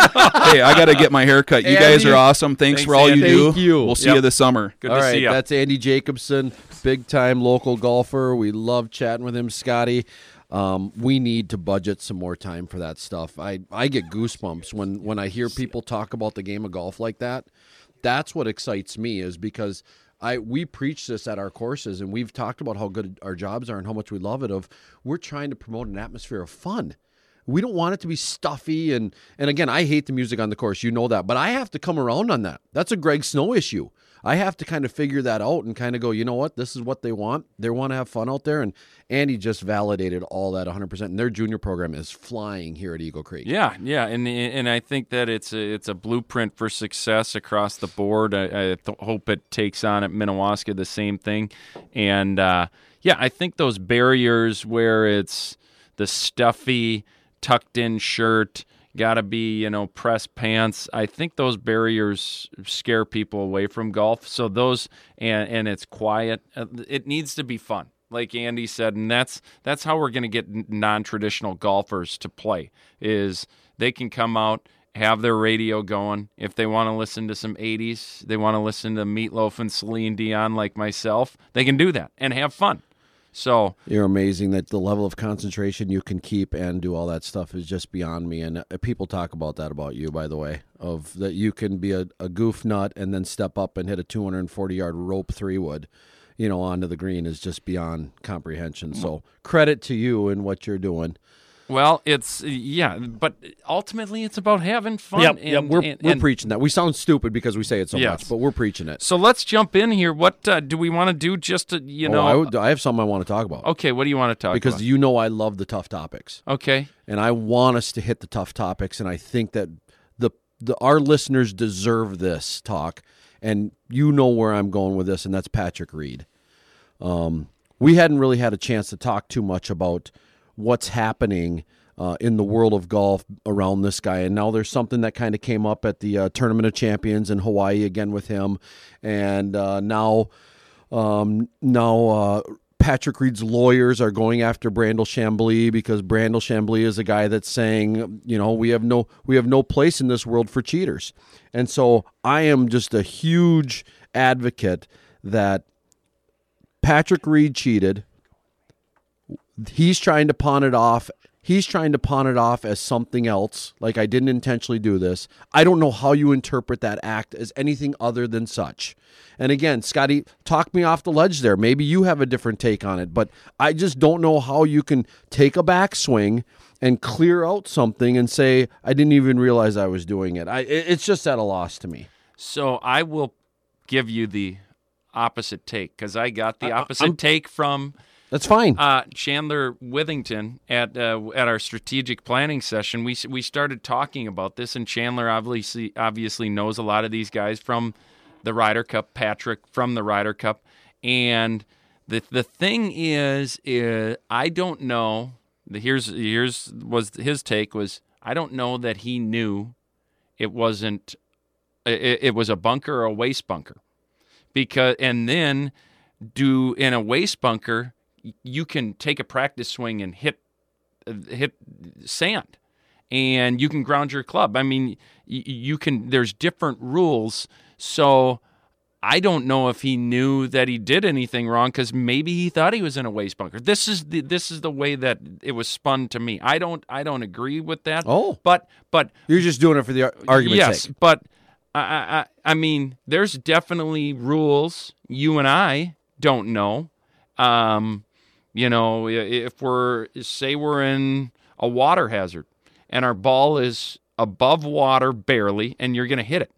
hey, I got to get my hair cut. You guys are awesome. Thanks, thanks, for all you do. Thank you. We'll see Yep. you this summer. Good All to right, see you. that's Andy Jacobson, big time local golfer. We love chatting with him, Scotty. Um, we need to budget some more time for that stuff. I, I get goosebumps when, when I hear people talk about the game of golf like that. That's what excites me is because I we preach this at our courses and we've talked about how good our jobs are and how much we love it. Of we're trying to promote an atmosphere of fun. We don't want it to be stuffy and and again, I hate the music on the course, you know that, but I have to come around on that. That's a Greg Snow issue. I have to kind of figure that out and kind of go, you know what, this is what they want. They want to have fun out there, and Andy just validated all that 100. percent And their junior program is flying here at Eagle Creek. Yeah, yeah, and and I think that it's a it's a blueprint for success across the board. I, I hope it takes on at Minnewaska the same thing, and uh, yeah, I think those barriers where it's the stuffy tucked in shirt, got to be you know press pants. I think those barriers scare people away from golf. So those and and it's quiet. Uh, It needs to be fun like Andy said, and that's that's how we're going to get non-traditional golfers to play. Is they can come out, have their radio going. If they want to listen to some '80s, they want to listen to Meatloaf and Celine Dion, like myself, they can do that and have fun. So You're amazing that the level of concentration you can keep and do all that stuff is just beyond me. And uh, people talk about that about you, by the way, of that you can be a, a goof nut and then step up and hit a 240 yard rope three wood, you know, onto the green is just beyond comprehension. So credit to you and what you're doing. Well, it's yeah, but ultimately it's about having fun. Yep, and, yep. We're, and- we're and- preaching that. We sound stupid because we say it so Yes. much, but we're preaching it. So let's jump in here. What uh, do we want to do? Just to, you Oh, know, I, would, I have something I want to talk about okay. What do you want to talk about? because about? you know I love the tough topics. okay. and I want us to hit the tough topics. And I think that the, the our listeners deserve this talk. And you know where I'm going with this, and that's Patrick Reed. Um, we hadn't really had a chance to talk too much about what's happening uh, in the world of golf around this guy. And now there's something that kind of came up at the uh, Tournament of Champions in Hawaii again with him, and uh, now um, now. Uh, Patrick Reed's lawyers are going after Brandel Chamblee because Brandel Chamblee is a guy that's saying, you know, we have no we have no place in this world for cheaters. And so I am just a huge advocate that Patrick Reed cheated. He's trying to pawn it off. He's trying to pawn it off as something else, like I didn't intentionally do this. I don't know how you interpret that act as anything other than such. And again, Scotty, talk me off the ledge there. Maybe you have a different take on it, but I just don't know how you can take a backswing and clear out something and say I didn't even realize I was doing it. I it's just at a loss to me. So I will give you the opposite take because I got the opposite I'm- take from That's fine. uh, Chandler Withington at uh, at our strategic planning session. We we started talking about this, and Chandler obviously obviously knows a lot of these guys from the Ryder Cup. Patrick from the Ryder Cup, and the the thing is, is I don't know. Here's here's was his take was I don't know that he knew it wasn't it, it was a bunker or a waste bunker because and then do in a waste bunker you can take a practice swing and hit hit sand and you can ground your club i mean you can there's different rules so i don't know if he knew that he did anything wrong cuz maybe he thought he was in a waste bunker this is the this is the way that it was spun to me i don't i don't agree with that Oh. but but You're just doing it for the ar- argument's yes, sake. but I, I, I- I mean, there's definitely rules you and I don't know. Um, you know, if we're say we're in a water hazard and our ball is above water barely, and you're going to hit it,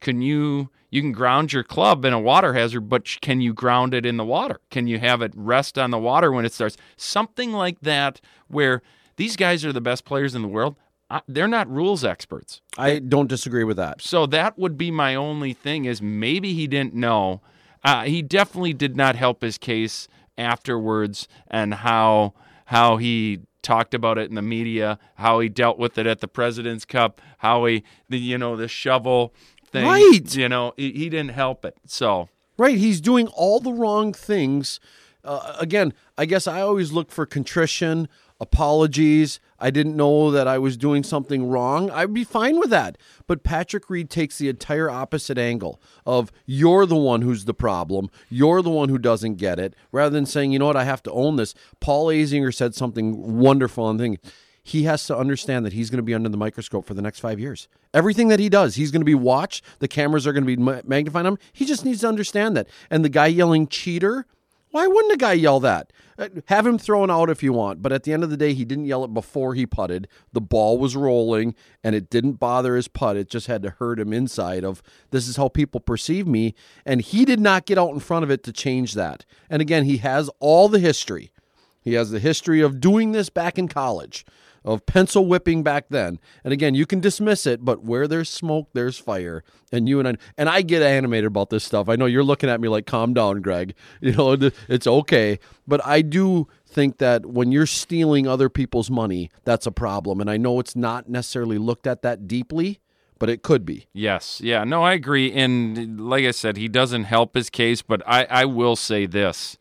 can you? You can ground your club in a water hazard, but can you ground it in the water? Can you have it rest on the water when it starts? Something like that, where these guys are the best players in the world. I, they're not rules experts. I don't disagree with that. So that would be my only thing is maybe he didn't know. Uh, he definitely did not help his case afterwards and how how he talked about it in the media, how he dealt with it at the President's Cup, how he the you know the shovel thing. Right. You know he, he didn't help it. So Right, he's doing all the wrong things. Uh, again, I guess I always look for contrition, apologies. I didn't know that I was doing something wrong. I'd be fine with that. But Patrick Reed takes the entire opposite angle of you're the one who's the problem, you're the one who doesn't get it, rather than saying, you know what, I have to own this. Paul Azinger said something wonderful and thing. He has to understand that he's going to be under the microscope for the next five years. Everything that he does, he's going to be watched. The cameras are going to be magnifying him. He just needs to understand that. And the guy yelling cheater, why wouldn't a guy yell that? Uh, Have him thrown out if you want, but at the end of the day, he didn't yell it before he putted. The ball was rolling, and it didn't bother his putt. It just had to hurt him inside of this is how people perceive me, and he did not get out in front of it to change that. And again, he has all the history. He has the history of doing this back in college, of pencil whipping back then. And again, you can dismiss it, but where there's smoke, there's fire. And you and I, and I get animated about this stuff. I know you're looking at me like, calm down, Greg. You know, it's okay. But I do think that when you're stealing other people's money, that's a problem. And I know it's not necessarily looked at that deeply, but it could be. Yes, yeah, no, I agree. And like I said, he doesn't help his case, but I, I will say this.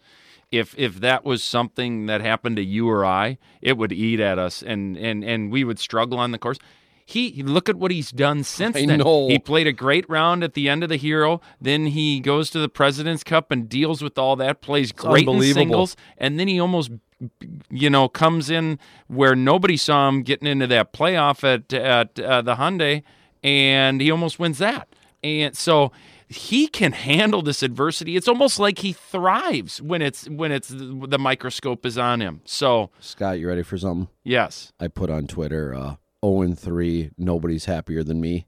If if that was something that happened to you or I, it would eat at us and, and, and we would struggle on the course. He look at what he's done since I then. know. He played a great round at the end of the Hero. Then he goes to the President's Cup and deals with all that. Plays great in singles, and then he almost, you know, comes in where nobody saw him getting into that playoff at at uh, the Hyundai, and he almost wins that. And so he can handle this adversity. It's almost like he thrives when it's when it's the microscope is on him. So Scott, you ready for something? yes, I put on Twitter, uh, 0 and 3, nobody's happier than me.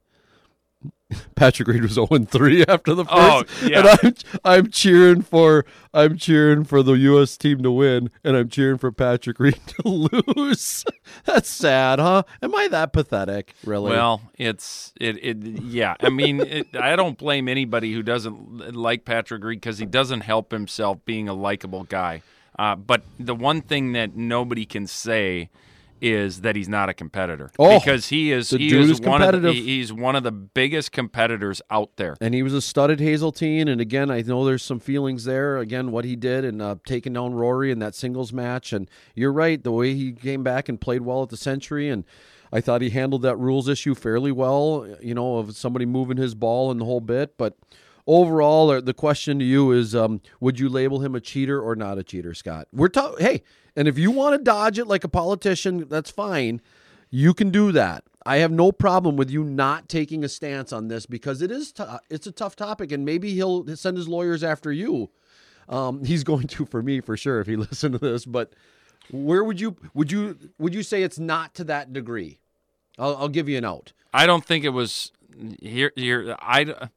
Patrick Reed was 0 and 3 after the first. Oh, yeah. And I'm I'm cheering for I'm cheering for the US team to win and I'm cheering for Patrick Reed to lose. That's sad, huh? Am I that pathetic? Really? Well, it's it, it yeah. I mean, it, I don't blame anybody who doesn't like Patrick Reed because he doesn't help himself being a likable guy. Uh, but the one thing that nobody can say is that he's not a competitor Oh, because he is he is is one of the, he's one of the biggest competitors out there. And he was a studded Hazeltine. And again, I know there's some feelings there. Again, what he did and uh, taking down Rory in that singles match. And you're right, the way he came back and played well at the Sentry. And I thought he handled that rules issue fairly well, you know, of somebody moving his ball and the whole bit. But overall, uh, the question to you is um, would you label him a cheater or not a cheater, Scott? We're ta- Hey, and if you want to dodge it like a politician, that's fine. You can do that. I have no problem with you not taking a stance on this because it is t- it's a tough topic, and maybe he'll send his lawyers after you. Um, he's going to for me for sure if he listened to this. But where would you would you would you say it's not to that degree? I'll, I'll give you an out. I don't think it was here. Here, I,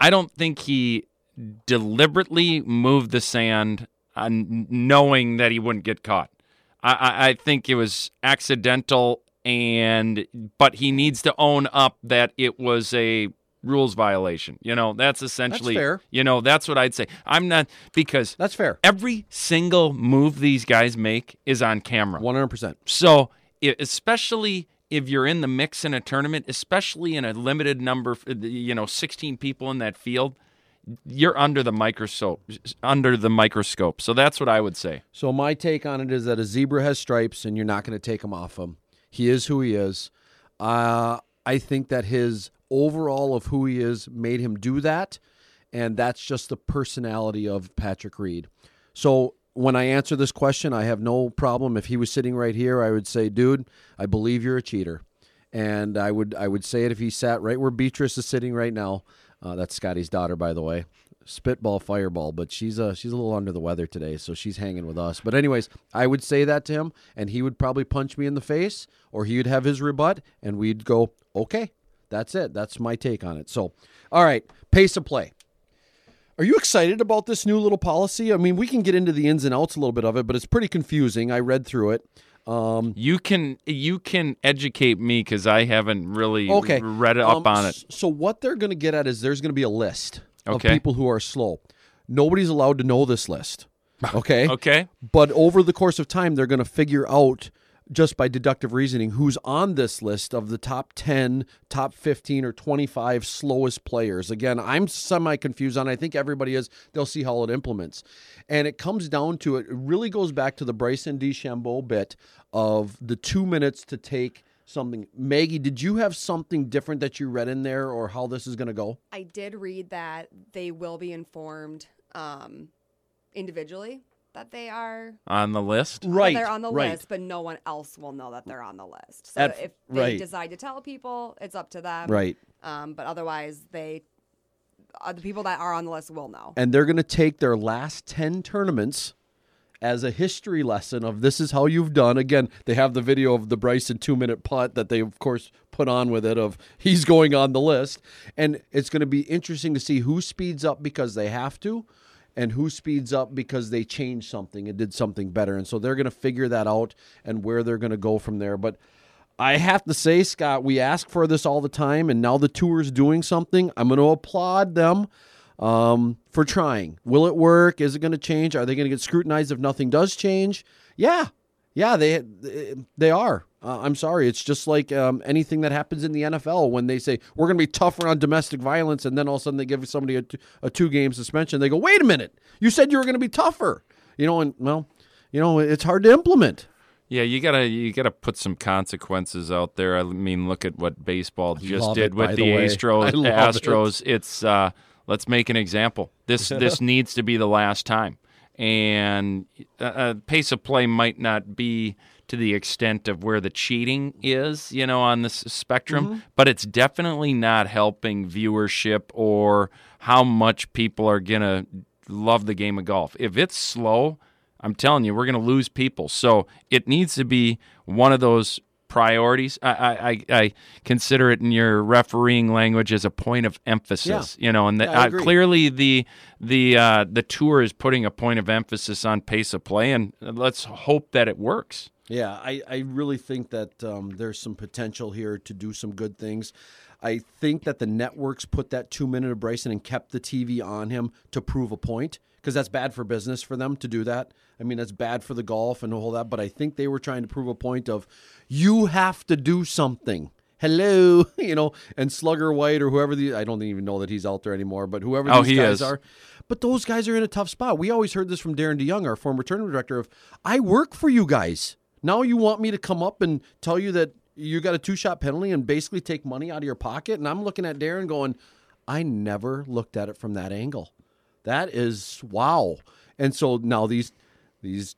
I don't think he deliberately moved the sand, uh, knowing that he wouldn't get caught. I, I, I think it was accidental, and but he needs to own up that it was a rules violation. You know, that's essentially. fair. You know, that's what I'd say. I'm not because That's fair. every single move these guys make is on camera. One hundred percent. So, especially if you're in the mix in a tournament, especially in a limited number, you know, 16 people in that field, you're under the microscope. Under the microscope. So that's what I would say. So my take on it is that a zebra has stripes, and you're not going to take him off him. He is who he is. Uh, I think that his overall of who he is made him do that, and that's just the personality of Patrick Reed. So when I answer this question, I have no problem. If he was sitting right here, I would say, "Dude, I believe you're a cheater," and I would I would say it if he sat right where Beatrice is sitting right now. Uh, that's Scotty's daughter, by the way. Spitball, fireball, but she's uh she's a little under the weather today, so she's hanging with us. But anyways, I would say that to him, and he would probably punch me in the face, or he would have his rebut, and we'd go, okay, that's it. That's my take on it. So, all right, pace of play. Are you excited about this new little policy? I mean, we can get into the ins and outs a little bit of it, but it's pretty confusing. I read through it. Um, You can you can educate me because I haven't really okay, read it up Um, on it. So what they're going to get at is there's going to be a list Okay. of people who are slow. Nobody's allowed to know this list. Okay. Okay. But over the course of time, they're going to figure out just by deductive reasoning who's on this list of the top 10, top 15, or 25 slowest players. Again, I'm semi confused on. I think everybody is. They'll see how it implements. And it comes down to it, it really goes back to the Bryson DeChambeau bit of the two minutes to take something. Maggie, did you have something different that you read in there or how this is going to go? I did read that they will be informed um, individually that they are On the list. that Right. they're on the right. list, but no one else will know that they're on the list. So At- if they right. decide to tell people, it's up to them. Right. Um, but otherwise, they uh, the people that are on the list will know. and they're going to take their last 10 tournaments as a history lesson of this is how you've done. Again, they have the video of the Bryson two minute putt that they, of course, put on with it of he's going on the list. And it's going to be interesting to see who speeds up because they have to and who speeds up because they changed something and did something better. And so they're going to figure that out and where they're going to go from there. But I have to say, Scott, we ask for this all the time, and now the tour's doing something. I'm going to applaud them um, for trying. Will it work? Is it going to change? Are they going to get scrutinized if nothing does change? Yeah, yeah, they they are. Uh, I'm sorry. It's just like um, anything that happens in the NFL when they say we're going to be tougher on domestic violence, and then all of a sudden they give somebody a, t- a two game suspension. They go, wait a minute, you said you were going to be tougher. You know, and well, you know, it's hard to implement. Yeah, you gotta you gotta put some consequences out there. I mean, look at what baseball just did it, with the the. I Astros. it. Astros. It's uh, let's make an example. This this needs to be the last time, and uh, uh, pace of play might not be to the extent of where the cheating is, you know, on this spectrum, Mm-hmm. but it's definitely not helping viewership or how much people are gonna love the game of golf. If it's slow, I'm telling you, we're going to lose people. So it needs to be one of those priorities. I, I, I- consider it in your refereeing language as a point of emphasis. You know, and that Yeah, uh, clearly the the uh, the tour is putting a point of emphasis on pace of play, and let's hope that it works. Yeah, I, I really think that um, there's some potential here to do some good things. I think that the networks put that two minute of Bryson and kept the TV on him to prove a point because that's bad for business for them to do that. I mean, that's bad for the golf and all that. But I think they were trying to prove a point of you have to do something. Hello, you know, and Slugger White or whoever the I don't even know that he's out there anymore, but whoever Oh, these he guys is. are. But those guys are in a tough spot. We always heard this from Darren DeYoung, our former tournament director, of I work for you guys. Now you want me to come up and tell you that you got a two shot penalty and basically take money out of your pocket? And I'm looking at Darren going, I never looked at it from that angle. That is wow. And so now these these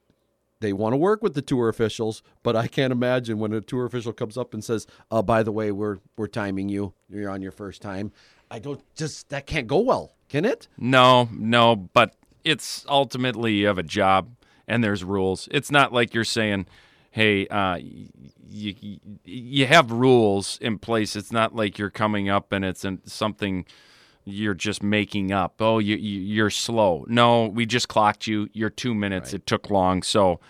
they want to work with the tour officials, but I can't imagine when a tour official comes up and says, uh, "By the way, we're we're timing you. You're on your first time." I don't just that can't go well, can it? No, no, but it's ultimately you have a job and there's rules. It's not like you're saying, "Hey, uh, you you have rules in place." It's not like you're coming up and it's an, something you're just making up. Oh, you, you you're slow. No, we just clocked you. You're two minutes. It took long, so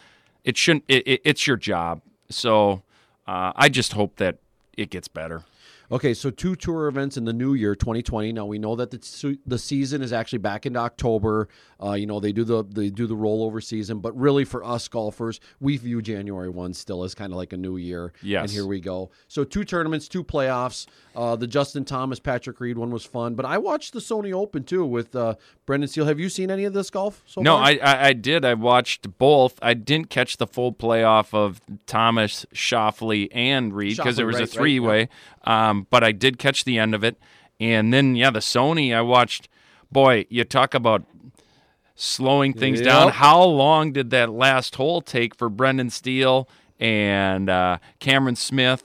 it shouldn't. It, it, it's your job. So uh, I just hope that it gets better. Okay, so two tour events in the new year, 2020. Now we know that the the season is actually back into October. Uh, you know they do the they do the rollover season, but really for us golfers, we view January one still as kind of like a new year. Yes. And here we go. So two tournaments, two playoffs. Uh, the Justin Thomas, Patrick Reed one was fun, but I watched the Sony Open too with uh, Brendan Steele. Have you seen any of this golf? So No, far? I, I I did. I watched both. I didn't catch the full playoff of Thomas, Schauffele, and Reed because it was right, a right, yeah. three way. Um, but I did catch the end of it, and then yeah, the Sony. I watched. Boy, you talk about slowing things down. How long did that last hole take for Brendan Steele and uh, Cameron Smith?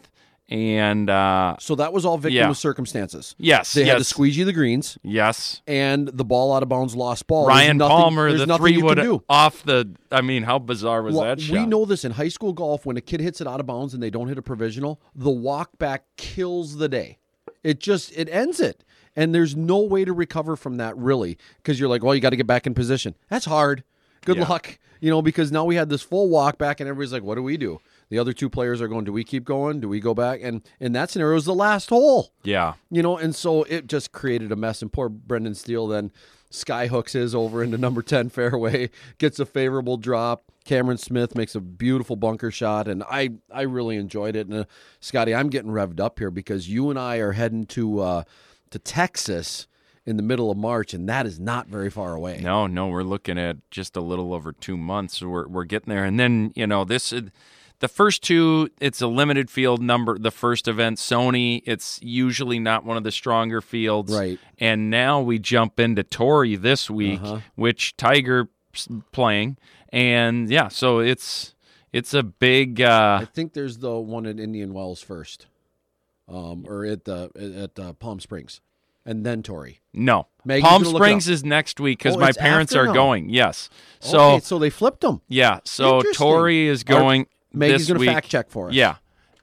And uh, So that was all victim Yeah. of circumstances. yes, They had to yes, squeegee the greens, yes. and the ball out of bounds, lost ball. Ryan nothing- Palmer, there's the three wood do. off the. I mean, how bizarre was Well, that we know this in high school golf when a kid hits it out of bounds and they don't hit a provisional, the walk back kills the day. It just it ends it. And there's no way to recover from that really because you're like, well, you got to get back in position. That's hard. Good Yeah. luck, you know, because now we had this full walk back and everybody's like, what do we do? The other two players are going, do we keep going? Do we go back? And in that scenario, it was the last hole Yeah. you know, and so it just created a mess. And poor Brendan Steele then sky hooks his over into number 10 fairway, gets a favorable drop. Cameron Smith makes a beautiful bunker shot, and I, I really enjoyed it. And uh, Scotty, I'm getting revved up here because you and I are heading to uh, to Texas in the middle of March, and that is not very far away. No, no, we're looking at just a little over two months. We're we're getting there, and then you know this. The first two, it's a limited field number. The first event, Sony, it's usually not one of the stronger fields. Right. And now we jump into Torrey this week, Uh-huh. which Tiger playing, and yeah, so it's it's a big. Uh, I think there's the one at Indian Wells first, um, or at the at uh, Palm Springs, and then Torrey. no, Maggie's Palm gonna look it Springs is next week because Oh, my parents are now. going. Yes, so okay, so they flipped them. yeah, so. Torrey is Are- going. Maggie's going to fact check for us. Yeah,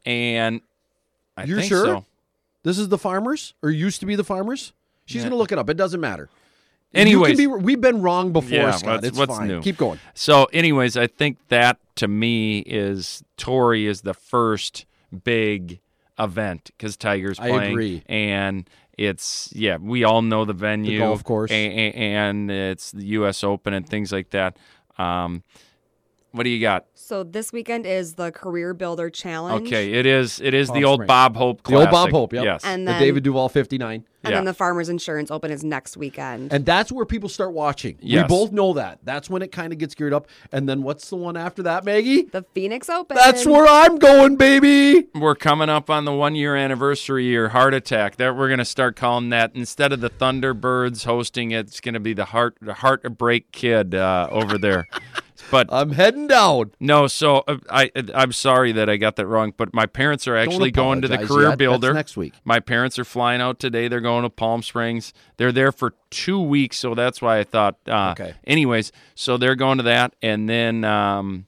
and I You're think sure? so. This is the farmers, or used to be the farmers. She's Yeah. going to look it up. It doesn't matter. Anyways, be, we've been wrong before, Yeah, Scott. what's- it's what's fine. new? Keep going. so anyways, I think that to me is Torrey is the first big event because Tiger's I playing, agree. and it's yeah, we all know the venue, golf course. a- a- and it's the U.S. Open and things like that. Um, what do you got? So this weekend is the Career Builder Challenge. Okay, it is it is Palm the old Springs. Bob Hope The old Bob Hope, yep. Yes, And the then David Duval 59. and yeah. then the Farmers Insurance Open is next weekend. And that's where people start watching. We both know that. That's when it kind of gets geared up. And then what's the one after that, Maggie? the Phoenix Open. That's where I'm going, baby. we're coming up on the one year anniversary year heart attack that we're going to start calling that instead of the thunderbirds hosting it it's going to be the heart the heartbreak kid uh, over there but I'm heading down. no so uh, i i'm sorry that i got that wrong but my parents are actually going to the career builder next week. my parents are flying out today they're going to palm springs they're there for two weeks so that's why i thought uh, Okay. anyways so they're going to that and then um,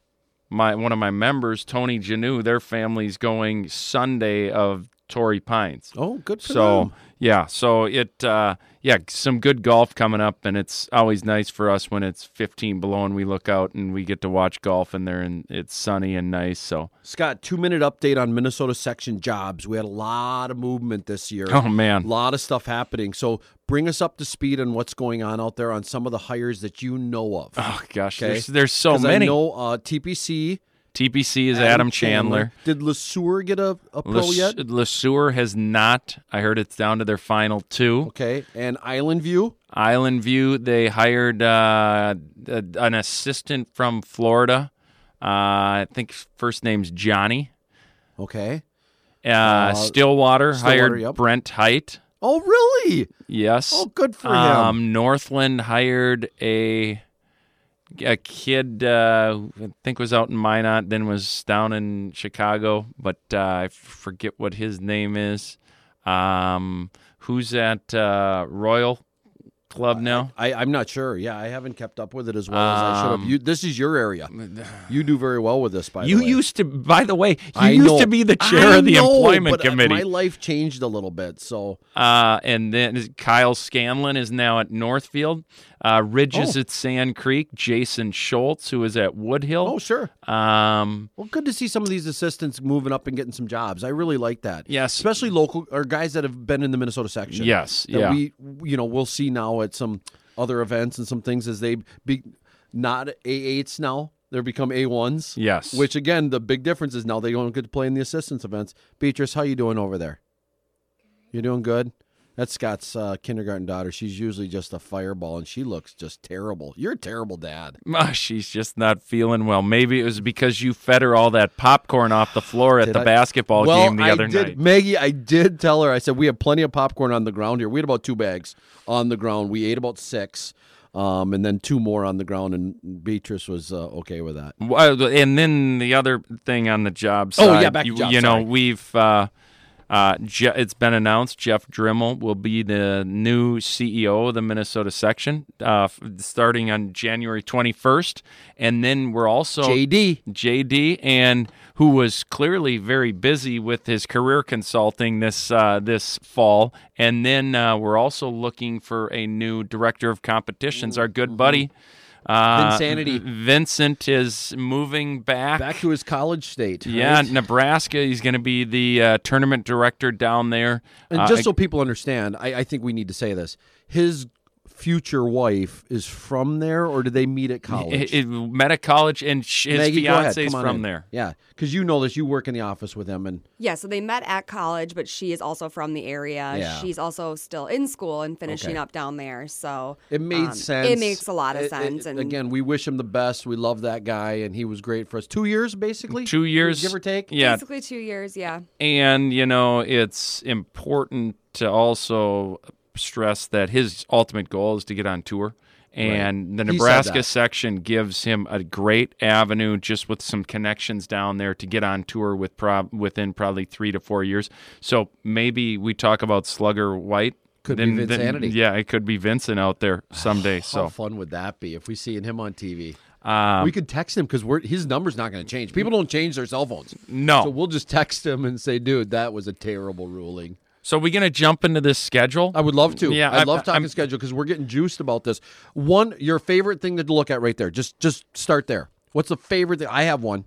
my one of my members, Tony Janu, their family's going Sunday of Torrey Pines. Oh, good for So them. yeah, so it uh, yeah, some good golf coming up, and it's always nice for us when it's 15 below and we look out and we get to watch golf and there and it's sunny and nice. So Scott, two minute update on Minnesota section jobs. We had a lot of movement this year. oh man, A lot of stuff happening. So bring us up to speed on what's going on out there on some of the hires that you know of. oh gosh, Okay. there's there's so many. I know uh, TPC. TPC is Adam, Chandler. Did LeSueur get a, a pro Les- yet? LeSueur has not. I heard it's down to their final two. Okay. And Island View? Island View, they hired uh, a- an assistant from Florida. Uh, I think first name's Johnny. Okay. Uh, Stillwater, Stillwater, hired yep. Brent Height. Oh, really? Yes. Oh, good for him. Um, Northland hired a a kid. Uh, I think was out in Minot, then was down in Chicago, but uh, I forget what his name is. Um, who's at uh, Royal Club now? I, I'm not sure. Yeah, I haven't kept up with it as well as I should have. Um, You, this is your area. You do very well with this, by You the way. used to, by the way, you I used know. to be the chair I of the know, employment but, committee. My life changed a little bit, so Uh, and then Kyle Scanlon is now at Northfield. Uh, Ridge is Oh. at Sand Creek. Jason Schultz, who is at Woodhill. oh sure. Um, Well, good to see some of these assistants moving up and getting some jobs. I really like that. yes. especially local or guys that have been in the Minnesota section. Yes. that Yeah. we you know we'll see now at some other events and some things as they be not A8s now. They're become A1s. yes. Which again, the big difference is now they don't get to play in the assistance events. Beatrice, how you doing over there? You're doing good? That's Scott's uh, kindergarten daughter. She's usually just a fireball, and she looks just terrible. You're a terrible dad. Ah, she's just not feeling well. Maybe it was because you fed her all that popcorn off the floor at the I- basketball well, game the I other did, night. Maggie, I did tell her. I said we have plenty of popcorn on the ground here. We had about two bags on the ground. We ate about six, um, and then two more on the ground. And Beatrice was uh, okay with that. Well, and then the other thing on the job side, Oh, yeah, back you, job, you know, sorry. we've uh, uh, Je- it's been announced Jeff Drimmel will be the new CEO of the Minnesota section, uh, f- starting on January 21st, and then we're also JD, JD, and who was clearly very busy with his career consulting this uh, this fall. And then uh, we're also looking for a new director of competitions. Our good buddy. Uh, Vinsanity. Vincent is moving back. back to his college state. yeah, right? Nebraska. He's going to be the uh, tournament director down there. And Uh, just so people understand, I, I think we need to say this: his future wife is from there, or did they meet at college? it, it met at college, and sh- his Maggie, go ahead. fiance is Come on from in. there. Yeah, because you know this. You work in the office with him, and Yeah, so they met at college, but she is also from the area. Yeah. She's also still in school and finishing Okay. up down there. So it made um, sense. It makes a lot of It- it- sense. and again, we wish him the best. We love that guy, and he was great for us. Two years, basically. Two years, give or take. Yeah, basically two years, yeah. And, you know, it's important to also stress that his ultimate goal is to get on tour. And the Nebraska section gives him a great avenue just with some connections down there to get on tour with prob- within probably three to four years. So maybe we talk about Slugger White. Could be Vinsanity. yeah, it could be Vincent out there someday. How so fun would that be if we see him on TV? um, we could text him because his number's not going to change. People don't change their cell phones, no. so we'll just text him and say, "Dude, that was a terrible ruling." So we gonna jump into this schedule? I would love to. Yeah, I'd I'm- love talking I'm- schedule because we're getting juiced about this. One, your favorite thing to look at right there. Just, just start there. What's the favorite thing? I have one.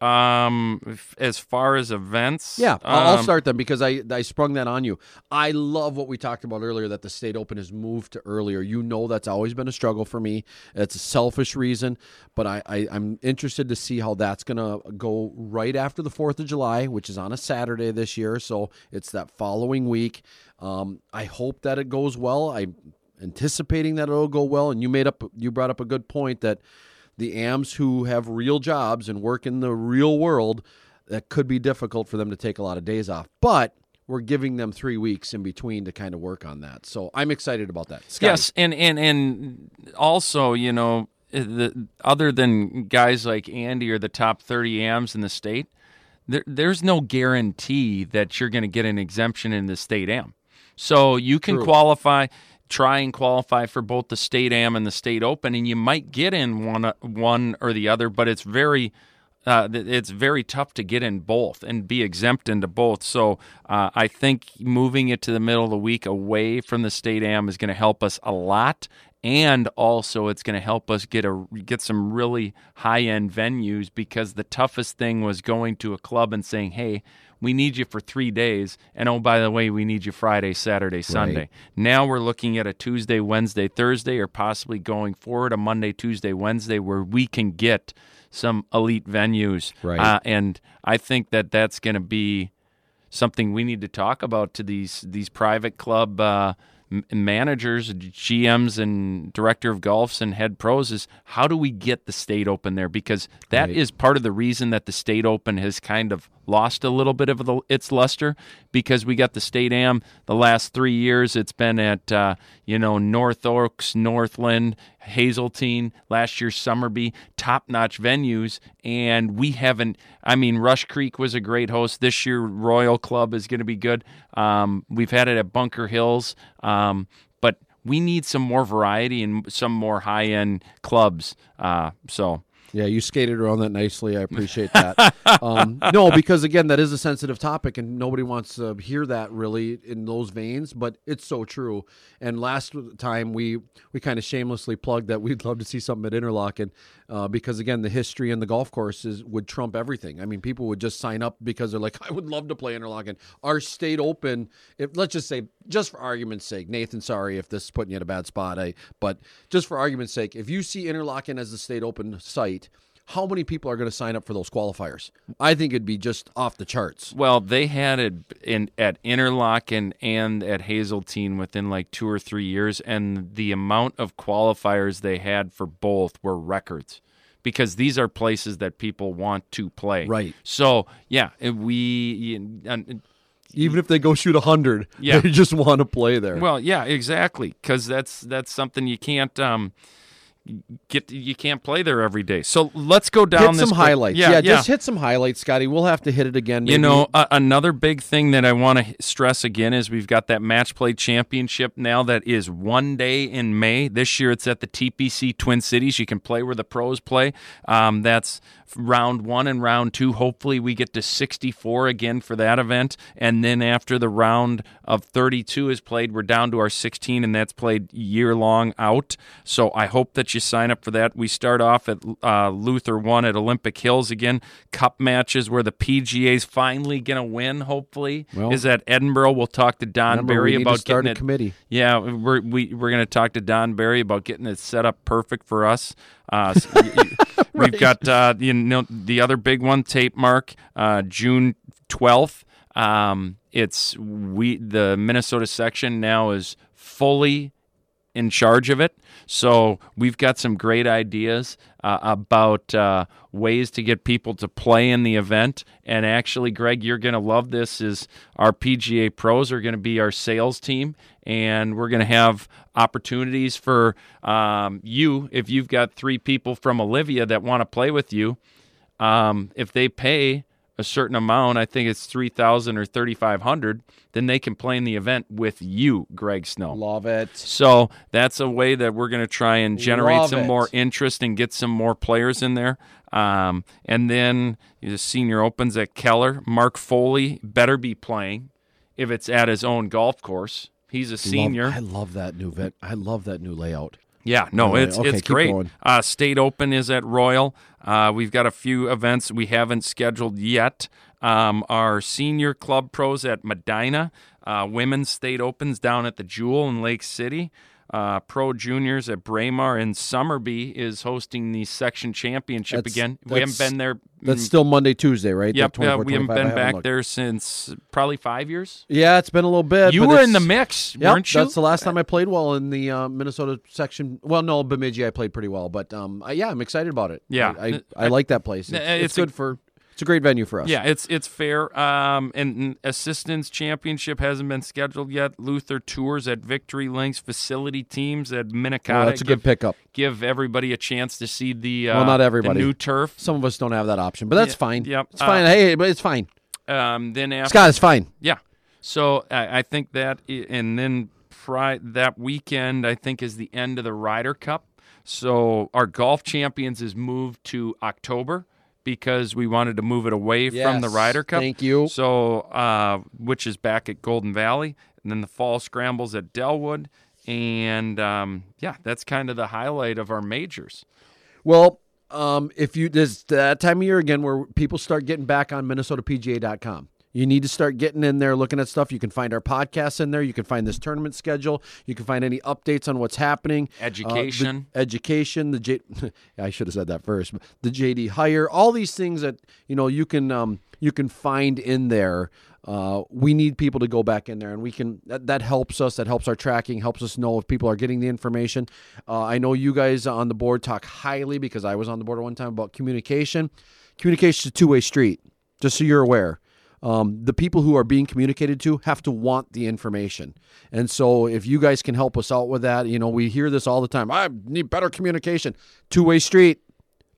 Um, f- as far as events, Yeah, I'll, I'll um, start them because I I sprung that on you. I love what we talked about earlier that the state open has moved to earlier. You know that's always been a struggle for me. It's a selfish reason, but I, I I'm interested to see how that's gonna go right after the Fourth of July, which is on a Saturday this year. So it's that following week. Um, I hope that it goes well. I'm anticipating that it'll go well. And you made up you brought up a good point that the AMs who have real jobs and work in the real world, that could be difficult for them to take a lot of days off. But we're giving them three weeks in between to kind of work on that. So I'm excited about that. Scotty. Yes, and and and also, you know, eh, the other than guys like Andy or the top 30 AMs in the state, there, there's no guarantee that you're going to get an exemption in the state AM. So you can True. qualify, try and qualify for both the state AM and the state open, and you might get in one one or the other, but it's very Uh, it's very tough to get in both and be exempt into both. So uh, I think moving it to the middle of the week away from the state am is going to help us a lot, and also it's going to help us get a get some really high end venues because the toughest thing was going to a club and saying, "Hey, we need you for three days, and oh by the way, we need you Friday, Saturday, Sunday." Now we're looking at a Tuesday, Wednesday, Thursday, or possibly going forward a Monday, Tuesday, Wednesday, where we can get some elite venues, Right. Uh, and I think that that's going to be something we need to talk about to these these private club uh, managers, GMs, and director of golfs and head pros. Is how do we get the state open there? Because that is Right. part of the reason that the state open has kind of lost a little bit of the, its luster because we got the state am the last three years. It's been at uh, you know north oaks northland hazeltine last year Somerby top-notch venues. And we haven't i mean rush creek was a great host. This year royal club is going to be good. Um, we've had it at bunker hills. Um, but we need some more variety and some more high-end clubs. Uh, so Yeah, you skated around that nicely. I appreciate that. um, no, because again, that is a sensitive topic, and nobody wants to hear that really in those veins. But it's so true. And last time we we kind of shamelessly plugged that we'd love to see something at Interlochen, uh, because again, the history and the golf courses would trump everything. I mean, people would just sign up because they're like, I would love to play Interlochen. Our state open, if let's just say, just for argument's sake, Nathan, sorry if this is putting you in a bad spot, I but just for argument's sake, if you see Interlochen as the state open site how many people are going to sign up for those qualifiers? I think it'd be just off the charts. Well, they had it in at Interlochen and at Hazeltine within like two or three years, and the amount of qualifiers they had for both were records. Because these are places that people want to play. Right. So yeah, we. and- Even if they go shoot 100, Yeah. they just want to play there. Well, yeah, exactly. Because that's that's something you can't um, get. You can't play there every day. So let's go down hit some highlights. Yeah, Yeah, yeah. just hit some highlights, Scotty. We'll have to hit it again. You know, a another big thing that I want to stress again is we've got that match play championship now that is one day in May. This year it's at the TPC Twin Cities. You can play where the pros play. Um, that's round one and round two. Hopefully, we get to 64 again for that event. And then after the round of 32 is played, we're down to our 16, and that's played year long out. So I hope that you sign up for that. We start off at uh, Luther 1 at Olympic Hills again. Cup matches where the PGA's finally going to win, hopefully, Well, is at Edinburgh. We'll talk to Don Remember, Barry about getting it. committee. Yeah, we're we, we're going to talk to Don Barry about getting it set up perfect for us. Uh, s- y- y- We've got uh, you know the other big one, Tapemark, uh, June twelfth. Um, it's we the Minnesota section now is fully in charge of it. So we've got some great ideas uh, about uh, ways to get people to play in the event. And actually, Greg, you're going to love this. Is our PGA pros are going to be our sales team, and we're going to have opportunities for um, you if you've got three people from Olivia that want to play with you. Um, if they pay a certain amount, I think it's three thousand or thirty five hundred, then they can play in the event with you, Greg Snow. Love it. So that's a way that we're going to try and generate Love some it. more interest and get some more players in there. Um, and then the senior opens at Keller. Mark Foley better be playing if it's at his own golf course. He's a senior. Love, I love that new vet. I love that new layout. Yeah, no, Really? it's Okay, it's great. Uh, State Open is at Royal. Uh, we've got a few events we haven't scheduled yet. Um, our senior club pros at Medina, uh, women's State Opens down at the Jewel in Lake City. Uh, pro juniors at Braemar and Somerby is hosting the section championship That's- again. We haven't been there. That's still Monday, Tuesday, right? Yep, yeah, we haven't 25, I been back looked. there since probably five years. Yeah, it's been a little bit. You were in the mix, Yep, weren't you? That's the last time I played well in the uh, Minnesota section. Well, no, Bemidji I played pretty well, but um, I, yeah, I'm excited about it. Yeah. I, I, I like that place. It's, it's it's a- good for. It's a great venue for us. Yeah, it's it's fair. Um, and, and assistance championship hasn't been scheduled yet. Luther tours at Victory Links facility teams at Minnetonka. Oh, that's a give, good pickup. give everybody a chance to see the uh, Well, not the everybody. new turf. Some of us don't have that option, but that's Yeah, fine. yep. it's fine. Uh, hey, but it's fine. Um, then after Scott, it's fine. Yeah. So I, I think that, and then Fri that weekend, I think, is the end of the Ryder Cup. So our golf champions is moved to October because we wanted to move it away from the Yes, Ryder Cup. thank you. So, uh, which is back at Golden Valley, and then the fall scrambles at Dellwood, and um, yeah, that's kind of the highlight of our majors. Well, um, if you there's that time of year again where people start getting back on MinnesotaPGA.com. You need to start getting in there, looking at stuff. You can find our podcasts in there. You can find this tournament schedule. You can find any updates on what's happening. Uh, the Education. education. The J. I should have said that first. The JD hire. All these things that you know you can um, you can find in there. Uh, we need people to go back in there, and we can. That, that helps us. That helps our tracking. Helps us know if people are getting the information. Uh, I know you guys on the board talk highly because I was on the board at one time about communication. Communication is a two way street. Just so you're aware. Um, the people who are being communicated to have to want the information. And so, if you guys can help us out with that, you know, we hear this all the time. I need better communication. Two way street.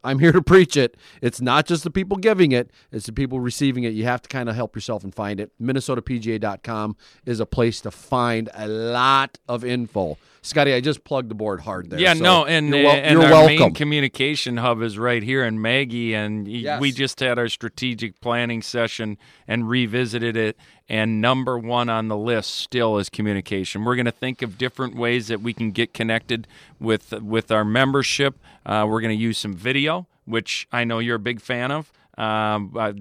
I'm here to preach it. It's not just the people giving it, it's the people receiving it. You have to kind of help yourself and find it. MinnesotaPGA.com is a place to find a lot of info. Scotty, I just plugged the board hard there. Yeah, so no, and you're, wel- and you're our welcome. main communication hub is right here in Maggie, and Yes. we just had our strategic planning session and revisited it. And number one on the list still is communication. We're going to think of different ways that we can get connected with with our membership. Uh, we're going to use some video, which I know you're a big fan of. Um, I-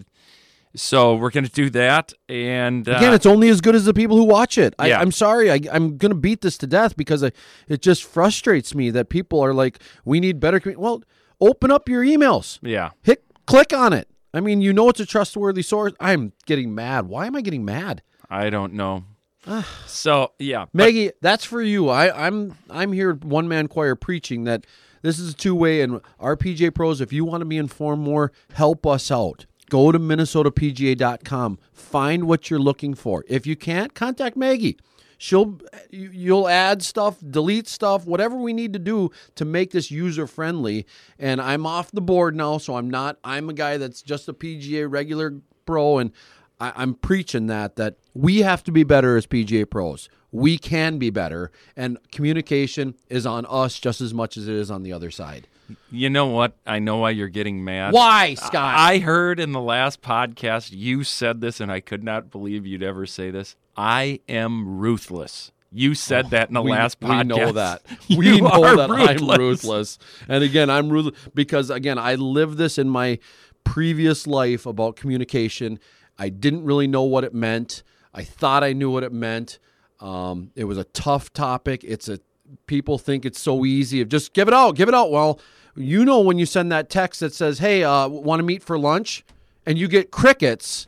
so we're going to do that, and uh, Again, it's only as good as the people who watch it. I, Yeah. I'm sorry, I, I'm going to beat this to death because I, it just frustrates me that people are like, "We need better." commu-" Well, open up your emails. yeah. Hit click on it. I mean, you know it's a trustworthy source. I'm getting mad. Why am I getting mad? I don't know. Ah. so yeah, but- Maggie, that's for you. I, I'm I'm here one man choir preaching that this is a two way and our RPJ pros. If you want to be informed more, help us out. Go to MinnesotaPGA.com. Find what you're looking for. If you can't, contact Maggie. She'll you- you'll add stuff, delete stuff, whatever we need to do to make this user friendly. And I'm off the board now, so I'm not. I'm a guy that's just a PGA regular pro, and I, I'm preaching that that we have to be better as PGA pros. We can be better, and communication is on us just as much as it is on the other side. You know what? I know why you're getting mad. Why, Scott? I heard in the last podcast you said this, and I could not believe you'd ever say this. I am ruthless. You said that in the we, last we podcast. know that. We know that ruthless. I'm ruthless. And again, I'm ruthless because again, I lived this in my previous life about communication. I didn't really know what it meant. I thought I knew what it meant. Um, it was a tough topic. It's a people think it's so easy of just give it out, give it out. Well, you know when you send that text that says, "Hey, uh, want to meet for lunch," and you get crickets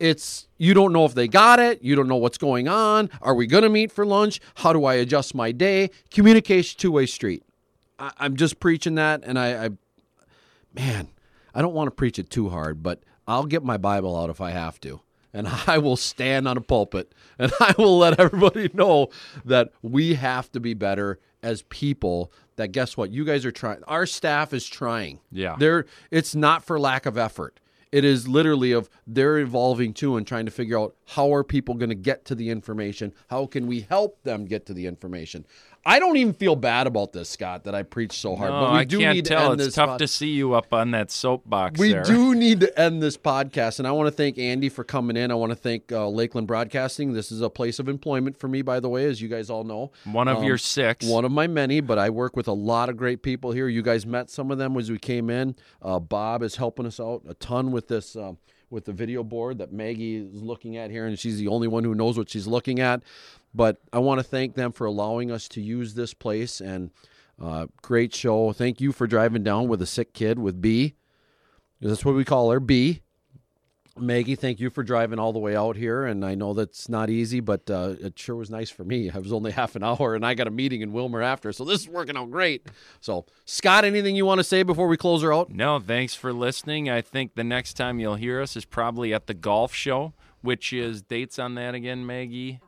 it's you don't know if they got it. You don't know what's going on. Are we going to meet for lunch? How do i adjust my day? Communication two-way street. I, i'm just preaching that and I, I man i don't want to preach it too hard but i'll get my bible out if i have to and i will stand on a pulpit and i will let everybody know that we have to be better as people that guess what? You guys are trying our staff is trying. Yeah. they're it's not for lack of effort it is literally of they're evolving too and trying to figure out how are people going to get to the information? How can we help them get to the information i don't even feel bad about this scott that i preach so hard No, but we I do can't need tell. to end It's tough pod- to see you up on that soapbox. we there. do need to end this podcast, and I want to thank Andy for coming in. I want to thank uh, Lakeland Broadcasting. This is a place of employment for me, by the way, as you guys all know. One of Um, your six. One of my many, but I work with a lot of great people here. You guys met some of them as we came in. Uh, Bob is helping us out a ton with this. Um, with the video board that Maggie is looking at here, and she's the only one who knows what she's looking at. But I want to thank them for allowing us to use this place and uh, great show. Thank you for driving down with a sick kid with B. That's what we call her, B. Maggie, thank you for driving all the way out here. And I know that's not easy, but uh, it sure was nice for me. I was only half an hour and I got a meeting in Willmar after. So this is working out great. So, Scott, anything you want to say before we close her out? No, thanks for listening. I think the next time you'll hear us is probably at the golf show, which is dates on that again, Maggie.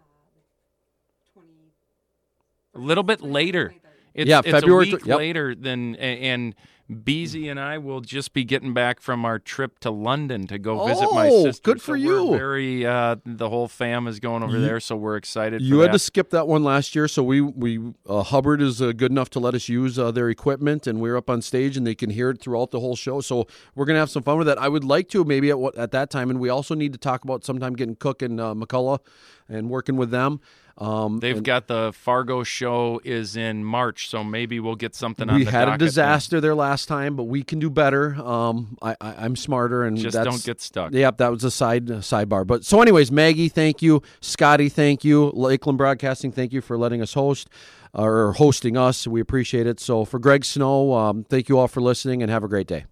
A little bit later. It's, Yeah, it's February a week yep. later than and Beezy and I will just be getting back from our trip to London to go visit my Oh, sister. good for we're you. Very, uh, the whole fam is going over there, so we're excited. You had that. to skip that one last year, so we we uh, Hubbard is uh, good enough to let us use uh, their equipment, and we're up on stage, and they can hear it throughout the whole show. So we're gonna have some fun with that. I would like to maybe at at that time, and we also need to talk about sometime getting Cook and uh, McCullough and working with them. Um, They've and got the Fargo show is in March, so maybe we'll get something on we the had a docket then. disaster there last time, but we can do better. Um, I, I, I'm smarter, and Just don't get stuck. Yep, that was a side uh, sidebar. But so, anyways, Maggie, thank you. Scotty, thank you. Lakeland Broadcasting, thank you for letting us host or hosting us. We appreciate it. So, for Greg Snow, um, thank you all for listening, and have a great day.